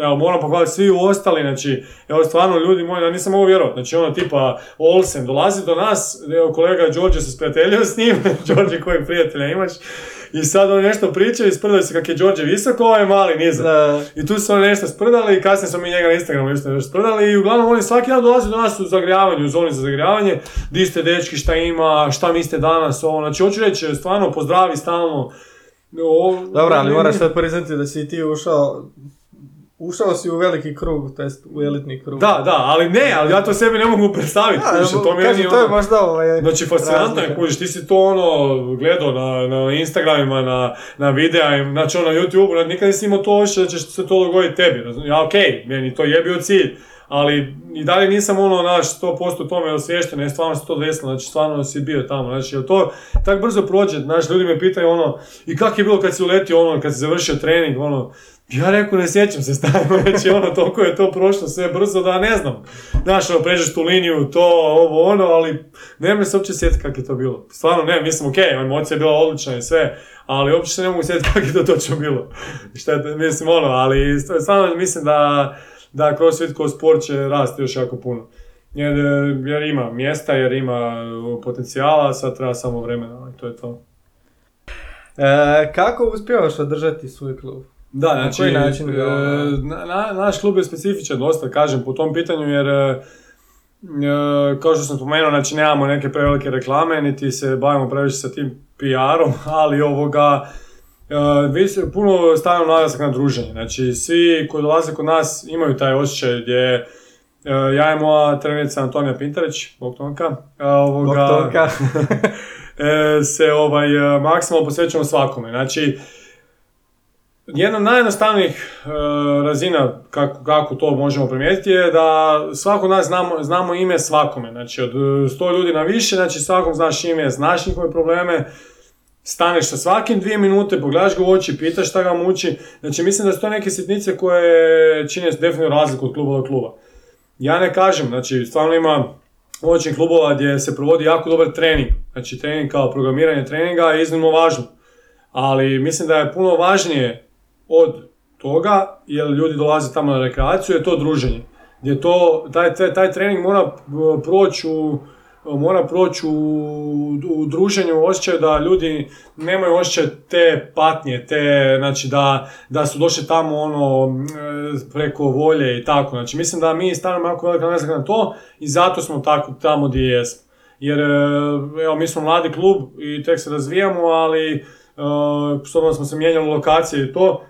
Evo, moram pohvaliti svi ostali, znači, evo stvarno ljudi moji, ja nisam mogu vjerovati. Znači ono tipa Olsen dolazi do nas, evo kolega Đorđe se sprijateljio s njim, Đorđe kojeg prijatelja imaš, i sad on nešto priča i sprdaju se kak je Đorđe visoko, ovaj mali nizak. Da, I tu su oni nešto sprdali i kasnije smo mi njega na Instagramu isto nešto sprdali i uglavnom oni svaki dan dolaze do nas u zagrijavanju, u zoni za zagrijavanje, di ste dečki, šta ima, šta mislite danas, ovo, znači hoću reći, stvarno pozdravi stalno. O, Dobro, ali moraš sad priznati da si ti ušao, ušao si u veliki krug, to jest u elitni krug. Da, da, ali ne, ali ja to sebi ne mogu predstaviti, Da, kužiš, to mi kažem, je to je ono- možda ovaj... Znači, fascinantno je, kužiš, ti si to ono gledao na, na Instagramima, na, na videa, znači ono na YouTube, znači, nikad nisi imao to osjećaj da će se to dogoditi tebi, ja okej, meni to je bio cilj, ali i dalje nisam ono, naš, 100% tome osviješten, jer stvarno se to desilo, znači stvarno si bio tamo, znači, jer to tak brzo prođe, znaš, ljudi me pitaju ono, i kak je bilo kad si uletio ono, kad si završio trening, ono, ja rekao, ne sjećam se stavimo, znači ono, toliko je to prošlo sve brzo da ne znam. Znaš, ono, pređeš tu liniju, to, ovo, ono, ali ne me se uopće sjetiti kako je to bilo. Stvarno ne, mislim, okej, emocija je bila odlična i sve, ali uopće se ne mogu sjetiti kako je to točno bilo. Šta je, mislim, ono, ali stvarno mislim da, da crossfit kao sport će rasti još jako puno. Jer, jer ima mjesta, jer ima potencijala, sad treba samo vremena, i to je to. E, kako uspijevaš održati svoj klub? Da, Na znači, koji način ga- e, na- na- naš klub je specifičan dosta, kažem, po tom pitanju, jer e, e, kao što sam spomenuo, znači nemamo neke prevelike reklame, niti se bavimo previše sa tim PR-om, ali ovoga, e, vi se puno stavimo naglasak na druženje. Znači, svi koji dolaze kod nas imaju taj osjećaj gdje e, ja i moja trenica Antonija Pintarić, Bog Tonka, e, ovoga, Bog Tonka. e, se ovaj, e, maksimalno posvećujemo svakome. Znači, jedna od najjednostavnijih e, razina kako, kako to možemo primijetiti je da svako nas znamo, znamo ime svakome. Znači od e, 100 ljudi na više, znači svakom znaš ime, znaš njihove probleme, staneš sa svakim dvije minute, pogledaš ga u oči, pitaš šta ga muči. Znači mislim da su to neke sitnice koje čine definitivno razliku od kluba do kluba. Ja ne kažem, znači stvarno ima očin klubova gdje se provodi jako dobar trening. Znači trening kao programiranje treninga je iznimno važno. Ali mislim da je puno važnije od toga, jer ljudi dolaze tamo na rekreaciju, je to druženje. Gdje to, taj, taj, trening mora uh, proći u mora proći u, u druženju osjećaju da ljudi nemaju osjećaj te patnje, te, znači da, da su došli tamo ono e, preko volje i tako. Znači mislim da mi stavljamo jako velik naglasak na to i zato smo tako tamo gdje jesmo. Jer e, evo mi smo mladi klub i tek se razvijamo, ali s smo se mijenjali lokacije i to,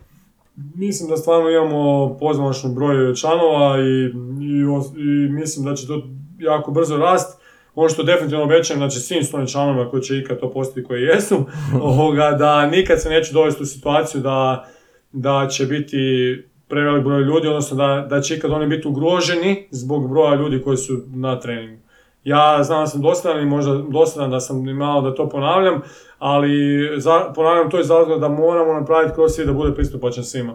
mislim da stvarno imamo pozamašan broj članova i, i, i mislim da će to jako brzo rast. Ono što definitivno obećajem, znači svim svojim članovima koji će ikad to postati koji jesu, ovoga, da nikad se neće dovesti u situaciju da, da će biti prevelik broj ljudi, odnosno da, da će ikad oni biti ugroženi zbog broja ljudi koji su na treningu. Ja znam da sam dosadan i možda dosadan da sam malo da to ponavljam, ali za, ponavljam to iz da moramo napraviti crossfit da bude pristupačan svima.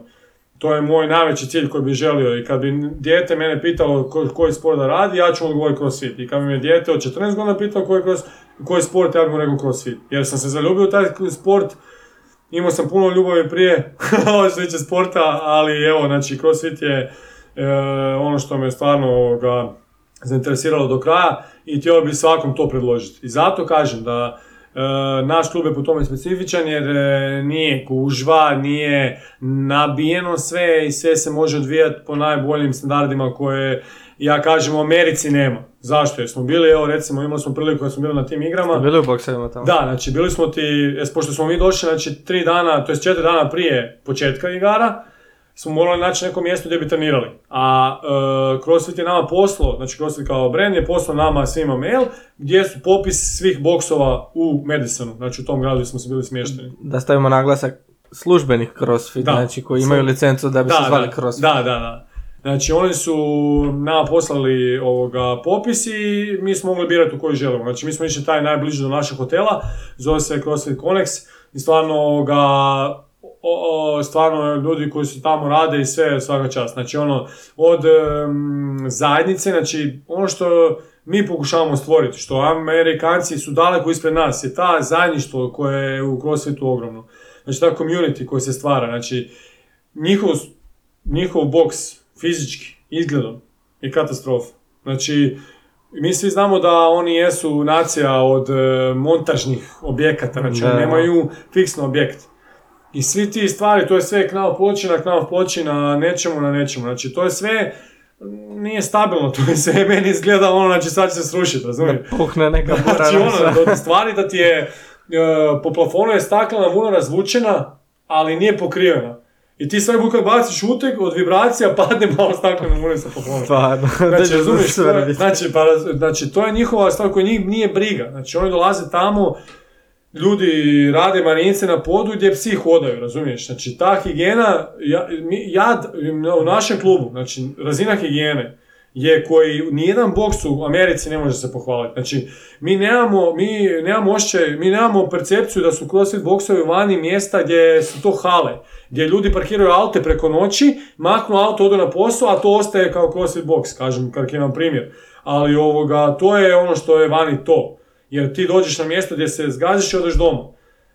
To je moj najveći cilj koji bi želio i kad bi dijete mene pitalo ko- koji sport da radi, ja ću odgovoriti crossfit. I kad bi me dijete od 14 godina pitalo koji, cross, koji sport, ja bih mu rekao crossfit. Jer sam se zaljubio u taj sport, imao sam puno ljubavi prije što tiče sporta, ali evo, znači crossfit je e, ono što me stvarno ga zainteresiralo do kraja i htio bi svakom to predložiti. I zato kažem da e, naš klub je po tome specifičan jer e, nije gužva, nije nabijeno sve i sve se može odvijati po najboljim standardima koje ja kažem u Americi nema. Zašto? Jer smo bili, evo recimo imali smo priliku kad smo bili na tim igrama. Bili u boksevima tamo? Da, znači bili smo ti, es, pošto smo mi došli, znači tri dana, to jest četiri dana prije početka igara, smo morali naći neko mjesto gdje bi trenirali. A e, CrossFit je nama poslao, znači CrossFit kao brand je poslao nama svima mail gdje su popis svih boksova u Madisonu, znači u tom gradu gdje smo se bili smješteni. Da stavimo naglasak službenih crossfit, Da. znači koji imaju licencu da bi se zvali crossfit. Da, da, da. Znači oni su nama poslali ovoga popis i mi smo mogli birati u koji želimo. Znači mi smo išli taj najbliži do našeg hotela, zove se CrossFit Connex i stvarno ovoga, o, o, stvarno ljudi koji su tamo rade i sve svaka čast. Znači ono od em, zajednice, znači ono što mi pokušavamo stvoriti, što Amerikanci su daleko ispred nas, je ta zajedništvo koje je u CrossFitu ogromno. Znači ta community koja se stvara, znači njihov, njihov boks fizički, izgledom je katastrofa. Znači, mi svi znamo da oni jesu nacija od e, montažnih objekata, znači Da. nemaju fiksni objekt. I svi ti stvari, to je sve knal pločina, knal pločina, nečemu na nečemu. Znači, to je sve nije stabilno, to je sve meni izgleda ono, znači sad će se srušiti, razumiješ? Puhne neka Znači ono, do stvari da ti je, e, po plafonu je staklena vuna razvučena, ali nije pokrivena. I ti sve kad baciš uteg, od vibracija padne malo staklena vuna sa plafona. Stvarno. Znači, razumiješ, to je, zasvrbi. znači, pa, znači, to je njihova stvar koja njih nije briga. Znači, oni dolaze tamo, ljudi rade marinice na podu gdje psi hodaju, razumiješ? Znači, ta higijena, ja, jad u našem klubu, znači, razina higijene je koji nijedan boks u Americi ne može se pohvaliti. Znači, mi nemamo, mi nemamo osjećaj, mi nemamo percepciju da su crossfit boksovi vani mjesta gdje su to hale, gdje ljudi parkiraju aute preko noći, maknu auto, odu na posao, a to ostaje kao crossfit box, kažem, karikiram primjer. Ali ovoga, to je ono što je vani to. Jer ti dođeš na mjesto gdje se zgaziš i odeš doma.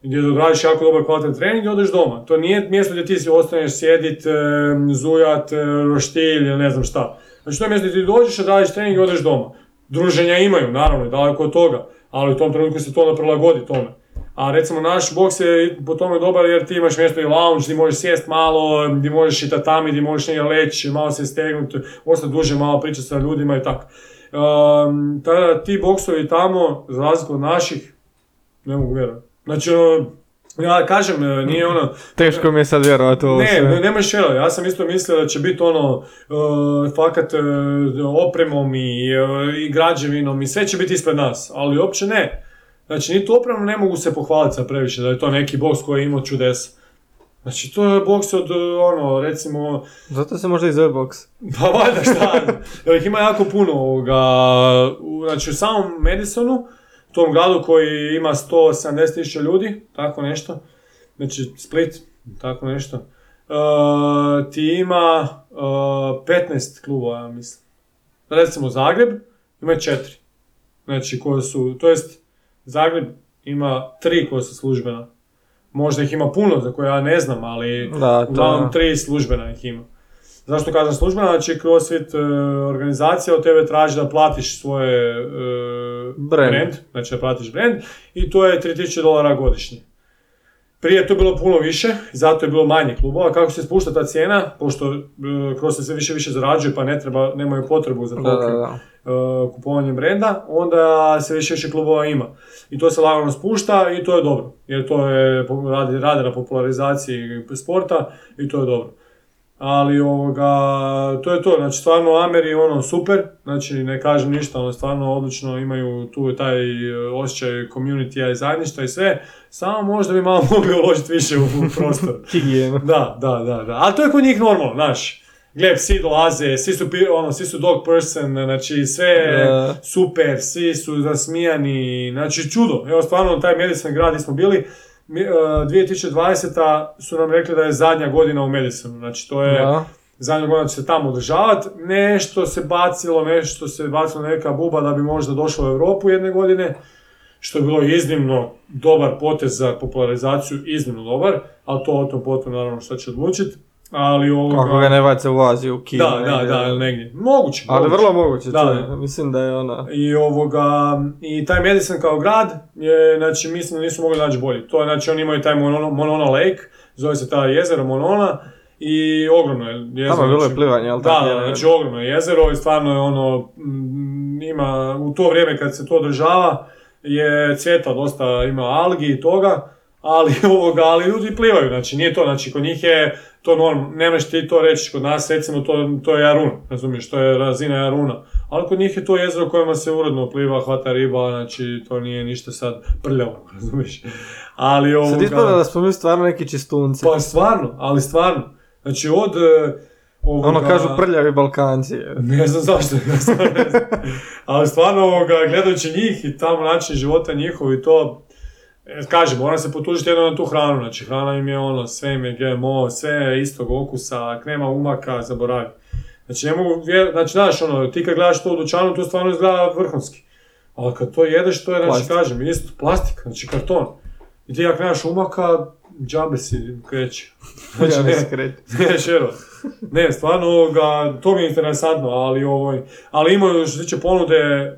Gdje odradiš jako dobar kvalitetan trening i odeš doma. To nije mjesto gdje ti si ostaneš sjedit, zujat, roštilj ili ne znam šta. Znači to je mjesto gdje ti dođeš, odradiš trening i odeš doma. Druženja imaju, naravno, daleko od toga. Ali u tom trenutku se to onda prilagodi tome. A recimo naš boks je po tome dobar jer ti imaš mjesto i lounge gdje možeš sjest malo, gdje možeš i tatami, gdje možeš negdje leći, malo se stegnuti, ostati duže, malo pričati sa ljudima i tako. Um, tada ti boksovi tamo, za razliku od naših, ne mogu vjerovati. Znači, ono, ja kažem, e, nije ono, Teško mi je sad vjerovati ovo ne, sve. ne, nemaš vjerovati. Ja sam isto mislio da će biti ono, uh, fakat uh, opremom i, uh, i građevinom i sve će biti ispred nas, ali uopće ne. Znači, niti opremom ne mogu se pohvaliti sa previše, da je to neki boks koji je imao čudes. Znači, to je boks od, uh, ono, recimo, Zato se možda i zove boks. pa valjda šta, jer ih ima jako puno ovoga, znači u samom Madisonu, tom gradu koji ima 170.000 ljudi, tako nešto, znači Split, tako nešto, uh, ti ima uh, 15 klubova, ja mislim. Recimo Zagreb ima četiri, znači koje su, to jest Zagreb ima tri koje su službena. Možda ih ima puno za koje ja ne znam, ali Da, to- uglavnom tri službena ih ima. Zašto kažem službena? Znači CrossFit e, organizacija od tebe traži da platiš svoje e, Brand. brand, znači da platiš brand i to je 3000 dolara godišnje. Prije je to bilo puno više, zato je bilo manje klubova. Kako se spušta ta cijena, pošto e, CrossFit sve više više zarađuje pa ne treba, nemaju potrebu za Da, tolikim da, da. Uh, kupovanjem brenda, onda se više više klubova ima. I to se lagano spušta i to je dobro. Jer to je, radi, radi na popularizaciji sporta i to je dobro. Ali ovoga, to je to, znači stvarno Ameri ono super, znači ne kažem ništa, ono stvarno odlično imaju tu taj e, osjećaj community i zajedništva i sve, samo možda bi malo mogli uložiti više u, u prostor. Da, da, da, da. Ali to je kod njih normalno, znaš. Gle, psi dolaze, svi su, ono, svi su dog person, znači sve Da. super, svi su zasmijani, znači čudo. Evo stvarno taj Madison grad gdje smo bili, mi, uh, 2020. su nam rekli da je zadnja godina u Madisonu, znači to je Da. zadnja godina će se tamo održavati, nešto se bacilo, nešto se bacilo neka buba da bi možda došlo u Europu jedne godine, što je bilo iznimno dobar potez za popularizaciju, iznimno dobar, ali to o tom potom naravno što će odlučiti. Ali ovoga... Kako ga ne bace u Aziju, u Kinu. Da, da, negdje. da, ili negdje. Moguće. Ali moguće. vrlo moguće, Da. čuj. Mislim da je ona... I ovoga, i taj Madison kao grad, je, znači mislim da nisu mogli naći bolji. To je, znači oni imaju taj Monona, Monona Lake, zove se ta jezero Monona, i ogromno je jezero. Tamo je bilo znači- i plivanje, jel Da, tako? da, znači ogromno je jezero i stvarno je ono, mm, ima, u to vrijeme kad se to održava, je cvjeta dosta, ima algi i toga, ali ovoga, ali ljudi plivaju, znači nije to, znači kod njih je to norm, nemaš ti to reći, kod nas recimo to, to je Jarun, razumiješ, to je razina Jaruna, ali kod njih je to jezero kojima se uredno pliva, hvata riba, znači to nije ništa sad prljavo, razumiješ, ali ovoga... Sad ispada da smo mi stvarno neki čistunci. Pa stvarno, ali stvarno. Znači od, e, ovoga- Ono kažu prljavi Balkanci. Ne znam zašto, ne znam, ne znam. Ali stvarno, ovoga, gledajući njih i tamo način života njihov i to, kažem, moram se potužiti jedno na tu hranu, znači hrana im je ono, sve im je GMO, sve je istog okusa, ak nema umaka, zaboravi. Znači ne mogu, znači znaš ono, ti kad gledaš to u dućanu, to stvarno izgleda vrhunski. Ali kad to jedeš, to je, znači kažem, isto, plastika, znači karton. I ti ako nemaš umaka, džabe si kreće. Znači, Ja ne, ne šero. Ne, stvarno, ovoga, to mi je interesantno, ali, ovaj, ali imaju što se tiče ponude,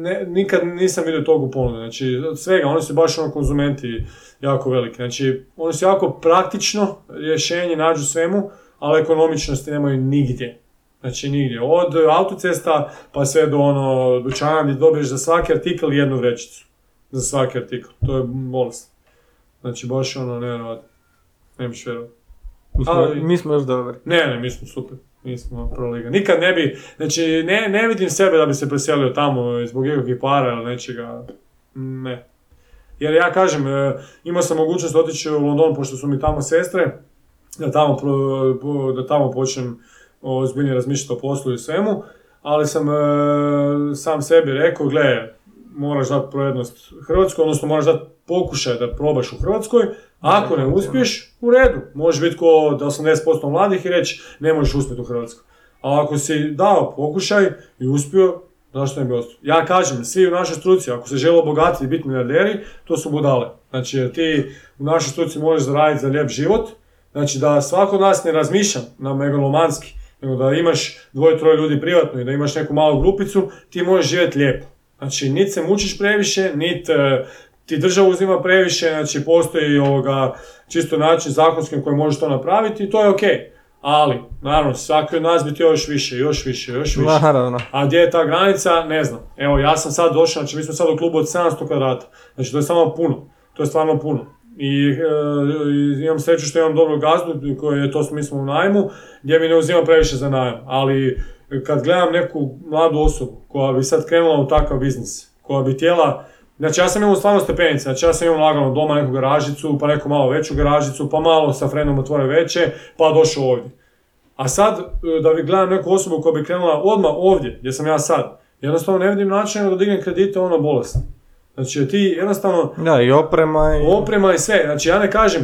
ne, nikad nisam vidio togu ponude, znači od svega, oni su baš ono konzumenti jako veliki, znači oni su jako praktično rješenje nađu svemu, ali ekonomičnosti nemaju nigdje. Znači nigdje, od autocesta pa sve do ono dućana gdje dobiješ za svaki artikl jednu vrećicu. Za svaki artikl, to je bolest. Znači baš ono nevjerojatno. Ne biš vjerovati. Mi smo, Ali- mi smo još dobri. Ne, ne, mi smo super. Mi smo prva liga. Nikad ne bi, znači ne, ne vidim sebe da bi se preselio tamo zbog ikakvih para ili nečega. Ne. Jer ja kažem, e, imao sam mogućnost otići u London pošto su mi tamo sestre, da tamo, pro- da tamo počnem ozbiljnije razmišljati o poslu i svemu, ali sam e, sam sebi rekao, gle, moraš dati prednost Hrvatskoj, odnosno moraš dati pokušaj da probaš u Hrvatskoj, ako ne uspiješ, u redu, možeš biti ko da 80% mladih i reći ne možeš uspjeti u Hrvatskoj. A ako si dao pokušaj i uspio, zašto ne bi ostao? Ja kažem, svi u našoj struci, ako se žele obogatiti i biti milijarderi, to su budale. Znači, ti u našoj struci možeš zaraditi za lijep život, znači da svako od nas ne razmišlja na megalomanski, nego da imaš dvoje, troje ljudi privatno i da imaš neku malu grupicu, ti možeš živjeti lijepo. Znači, nit se mučiš previše, nit e, ti država uzima previše, znači postoji ovoga čisto način zakonskim koji možeš to napraviti i to je ok. Ali, naravno, svaki od nas bi htio još više, još više, još više. Naravno. A gdje je ta granica, ne znam. Evo, ja sam sad došao, znači mi smo sad u klubu od 700 kvadrata. Znači to je samo puno. To je stvarno puno. I, e, imam sreću što imam dobro gazdu, koji je to mi smo u najmu, gdje mi ne uzima previše za najam. Ali kad gledam neku mladu osobu koja bi sad krenula u takav biznis, koja bi htjela Znači ja sam imao stvarno stepenice, znači ja sam imao lagano doma neku garažicu, pa neku malo veću garažicu, pa malo sa frendom otvore veće, pa došao ovdje. A sad, e, da bi gledam neku osobu koja bi krenula odmah ovdje, gdje sam ja sad, jednostavno ne vidim načina da dignem kredite ono bolest. Znači ti jednostavno, Da, i oprema i... oprema i sve, znači ja ne kažem,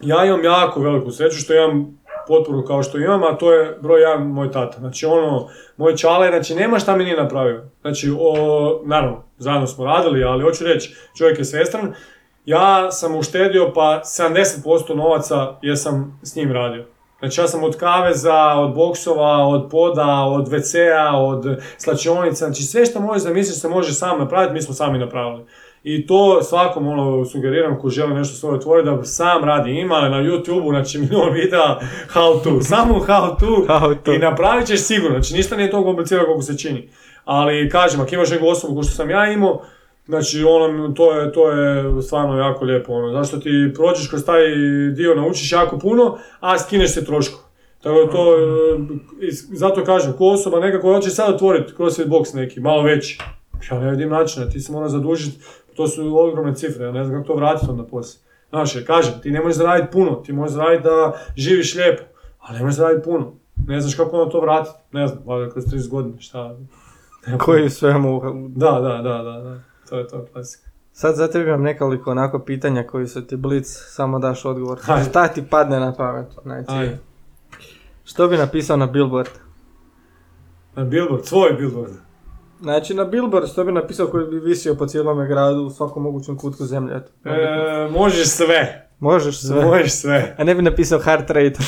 ja imam jako veliku sreću što imam potporu kao što imam, a to je broj jedan moj tata. Znači ono, moj čale, znači nema šta mi nije napravio. Znači, o, naravno, zajedno smo radili, ali hoću reći, čovjek je svestran. Ja sam uštedio pa 70% novaca jer sam s njim radio. Znači ja sam od kaveza, od boksova, od poda, od WC-a, od slačionica, znači sve što možeš zamisliti se može sam napraviti, mi smo sami napravili. I to svakom ono, sugeriram ko želi nešto svoje otvoriti da sam radi. Ima na YouTube-u, znači milion videa how to, samo how to, How to. i napravit ćeš sigurno, znači ništa nije toliko komplicirano kako se čini. Ali kažem, ako imaš neku osobu ko što sam ja imao, znači ono, to je, to je stvarno jako lijepo. Ono. Zašto ti prođeš kroz taj dio, naučiš jako puno, a skineš se trošku. Tako da to, e, zato kažem, ko osoba neka koja hoće sad otvoriti CrossFit box neki, malo veći. Ja ne vidim načina, ti se mora zadužiti, to su ogromne cifre, ja ne znam kako to vratiti onda poslije. Znaš, jer kažem, ti ne možeš zaraditi puno, ti možeš zaraditi da živiš lijepo, ali ne možeš zaraditi puno. Ne znaš kako onda to vratiti, ne znam, valjda kroz 30 godina, šta. Koji svemu... da, da, da, da, da. To je to, klasika. Sad za tebe imam nekoliko onako pitanja koji su ti blic, samo daš odgovor. Hajde. Šta ti padne na pamet? Znači, Ajde. što bi napisao na billboard? Na billboard, svoj billboard. Znači na billboard što bi napisao koji bi visio po cijelome gradu u svakom mogućem kutku zemlje. eto. E, možeš sve. Možeš sve. Možeš sve. A ne bi napisao heart rate.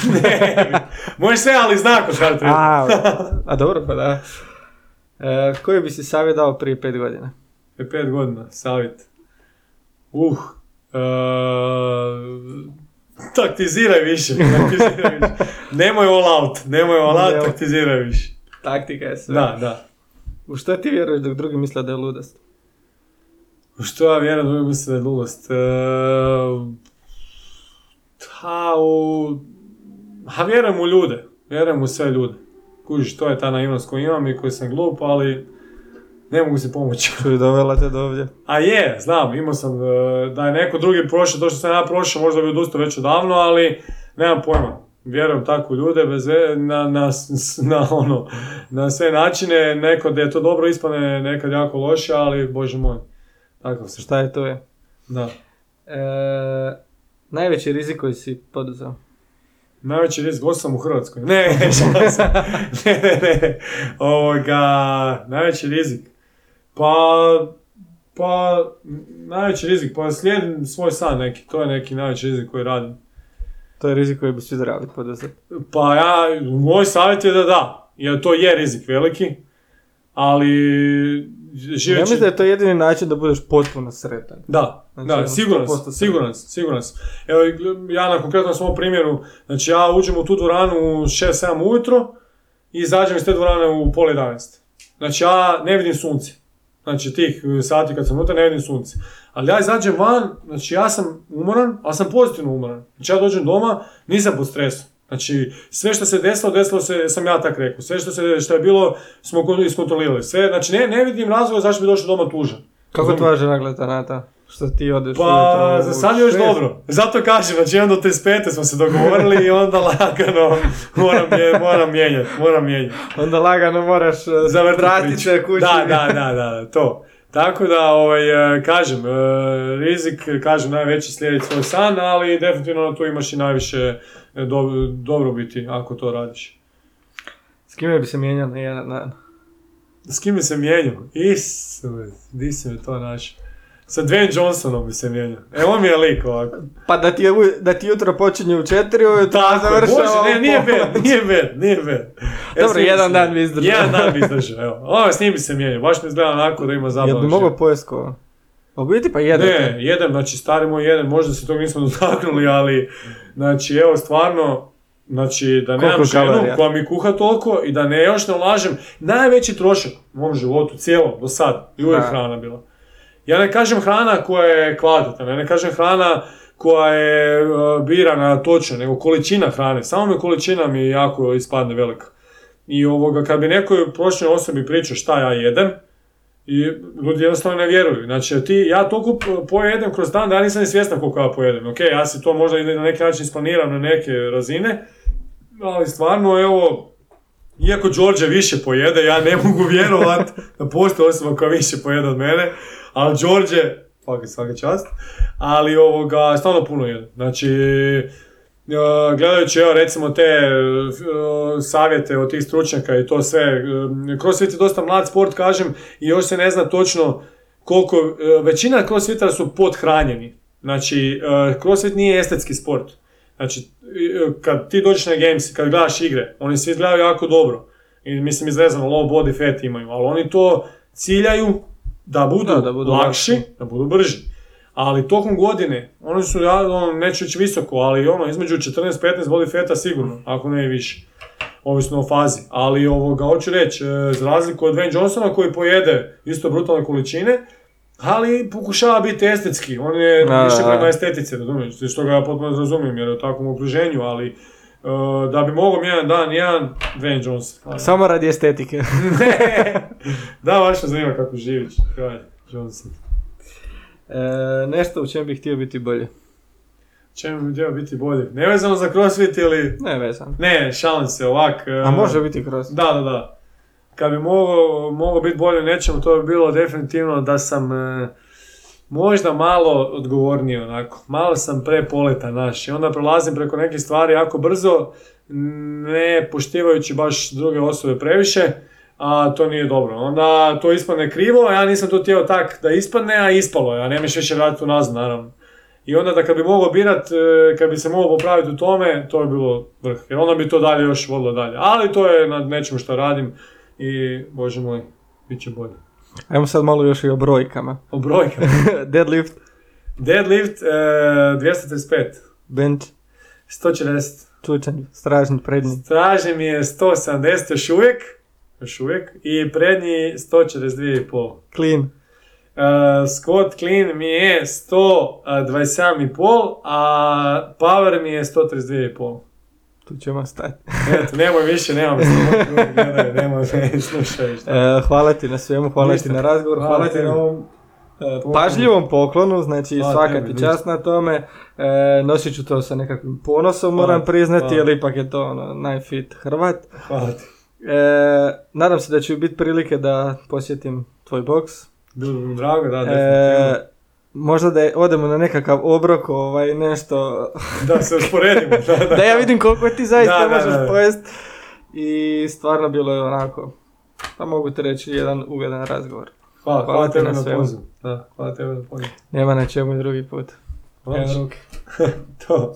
možeš sve, ali znak od hard rate. a, a dobro pa da. E, koji bi si savjet dao prije pet godina? Je pet godina, savjet. Uh. E, taktiziraj više, taktiziraj više. Nemoj all out, nemoj all out, taktiziraj više. Taktika je sve. Da, da. U što ti vjeruješ dok drugi misle da je ludost? U što ja vjerujem da mislim da je ludost? E, ha, u... Ha, vjerujem u ljude. Vjerujem u sve ljude. Kužiš, to je ta naivnost koju imam i koju sam glup, ali ne mogu si pomoći. Što je dovela te do ovdje? A je, znam, imao sam, e, da je neko drugi prošao, to što sam ja prošao, možda bi odustao već odavno, ali nemam pojma. Vjerujem tako ljude, bez ve- na, na, na, ono, na sve načine, neko da je to dobro ispane, nekad jako loše, ali bože moj, takav se. Šta je to je? Da. E, najveći rizik koji si poduzeo? Najveći rizik, sam u Hrvatskoj. Ne, ne, ne, ne. Ovoga, najveći rizik. Pa, pa, najveći rizik, pa slijedim svoj san neki, to je neki najveći rizik koji radim. To je rizik koji bi svi trebali poduzeti. Pa ja, moj savjet je da da, jer to je rizik veliki, ali Ja živeći... mislim da je to jedini način da budeš potpuno sretan. Da, Znači, da, ono, siguran 100% sam, siguran sam, siguran sam. Evo, ja na konkretnom svom primjeru, znači ja uđem u tu dvoranu u 6-7 ujutro i izađem iz te dvorane u pol 11. Znači ja ne vidim sunce. Znači tih sati kad sam unutra ne vidim sunce. Ali ja izađem van, znači ja sam umoran, ali sam pozitivno umoran. Znači ja dođem doma, nisam pod stresom. Znači, sve što se desilo, desilo se, sam ja tak rekao. Sve što, se, što je bilo, smo kon- iskontrolirali. Sve, znači, ne, ne vidim razloga zašto bi došao doma tužan. Kako tvoja žena gleda na to? Što ti odeš Pa, ujutro za sad je još dobro. Zato kažem, znači jedan do te spete smo se dogovorili i onda lagano moram, mje- moram mijenjati, moram mijenjati. Onda lagano moraš e, Zavrtiti se kući. Da, da, da, da, to. Tako da, ovaj, e, kažem, e, rizik, kažem, najveći slijediti svoj san, ali definitivno tu imaš i najviše e, do, dobrobiti ako to radiš. S kime bi se mijenjao na jedan dan? S kim bi se mijenjao? Isuse, di si me to našao? Sa Dwayne Johnsonom bi se mijenjao. E, on mi je lik ovako. Pa da ti, je, da ti jutro počinje u četiri ujutro, a završava bože, ne, nije bed, nije bed, nije bed. E, Dobro, jedan dan bi izdržao. Jedan dan bi izdržao, evo. Ovo, s njim bi se mijenjao, baš mi izgleda onako da ima Jel zabavu. bi mogao pojest ko? U biti pa jedan. Ne, jedan, znači stari moj jedan, možda se tog nismo dotaknuli, ali, znači, evo, stvarno, znači, da nemam ženu koja mi kuha toliko i da ne još ne ulažem, najveći trošak u mom životu, cijelom, do sad, i uvijek hrana bila. Ja ne kažem hrana koja je kvalitetna, ja ne kažem hrana koja je uh, birana točno, nego količina hrane. Samo mi količina mi jako ispadne velika. I ovoga, kad bi nekoj prošloj osobi pričao šta ja jedem, i ljudi jednostavno ne vjeruju. Znači, ti, ja toliko pojedem kroz dan da ja nisam ni svjestan koliko ja pojedem. Ok, ja si to možda na neki način isplaniram na neke razine, ali stvarno, evo, iako Đorđe više pojede, ja ne mogu vjerovat da postoji osoba koja više pojede od mene, ali Đorđe, svaki, svaka čast, ali ovoga, stvarno puno jede. Znači, e, gledajući evo recimo te e, savjete od tih stručnjaka i to sve, e, crossfit je dosta mlad sport kažem i još se ne zna točno koliko, većina crossfitara su podhranjeni. Znači, crossfit nije estetski sport. Znači, kad ti dođeš na games, kad gledaš igre, oni svi izgledaju jako dobro. I mislim izrezano, low body fat imaju, ali oni to ciljaju da budu, Da, da budu lakši, lakši. da budu brži. Ali tokom godine, oni su, ja, ono, neću reći visoko, ali ono, između 14-15 body fata sigurno, ako ne i više. Ovisno o fazi. Ali ovoga, hoću reći, e, za razliku od Dwayne Johnsona koji pojede isto brutalne količine, ali pokušava biti estetski. On je više prema estetici, razumiješ, što ga ja potpuno razumijem jer je u takvom okruženju, ali e, da bi mogao jedan dan, jedan Dwayne Johnson. Samo radi estetike. Da, baš me zanima kako živiš. Kralj Johnson. E, nešto u čem bih htio biti bolji. Čemu bi htio biti bolje? Nevezano za crossfit ili... Ne vezan. Ne, šalim se ovak. e, A može biti kroz. Da, da, da. Kad bi mogao, mogao biti bolje u nečemu, to bi bilo definitivno da sam e, možda malo odgovorniji onako. Malo sam prepoletan naš i onda prolazim preko nekih stvari jako brzo, ne poštivajući baš druge osobe previše, a to nije dobro. Onda to ispadne krivo, a ja nisam to htio tak da ispadne, a ispalo je, a nemaš više vratiti unazad naravno. I onda da kad bi mogao birat, e, kad bi se mogao popraviti u tome, to bi bilo vrh. Jer onda bi to dalje još vodilo dalje. Ali to je na nečemu što radim i, bože moj, bit će bolje. Ajmo sad malo još i o brojkama. O brojkama. Deadlift, Deadlift e, 235, bench, 140. čučanj, stražnji, prednji. Stražnji mi je 170 još uvijek, još uvijek, i prednji 142,5. Clean. Uh, squat clean mi je 127,5, a power mi je 132,5. Tu ćemo stati. Eto, nemoj više, nemoj gledaj, nemoj me slušaj šta. E, hvala ti na svemu, hvala Ništa. ti na razgovor, hvala, Hvala ti na ovom e, Poklon. pažljivom poklonu, znači Hvala svaka tebi, ti čast na tome. E, nosit ću to sa nekakvim ponosom, Hvala moram ti, priznati, jer ipak je to ono, najfit Hrvat. Hvala ti. E, nadam se da će biti prilike da posjetim tvoj boks. Bilo bi mi drago, da, E, definitivno. Možda da je- odemo na nekakav obrok, ovaj, nešto, Da se usporedimo. Da, da, da ja vidim koliko ti zaista Da, možeš pojest. I stvarno bilo je onako, pa mogu ti reći, jedan ugodan razgovor. Hvala, Hvala hvala tebi na na svemu. pozivu. Da, hvala tebi na pozivu. Nema na čemu drugi put. Hvala. Ruke. to.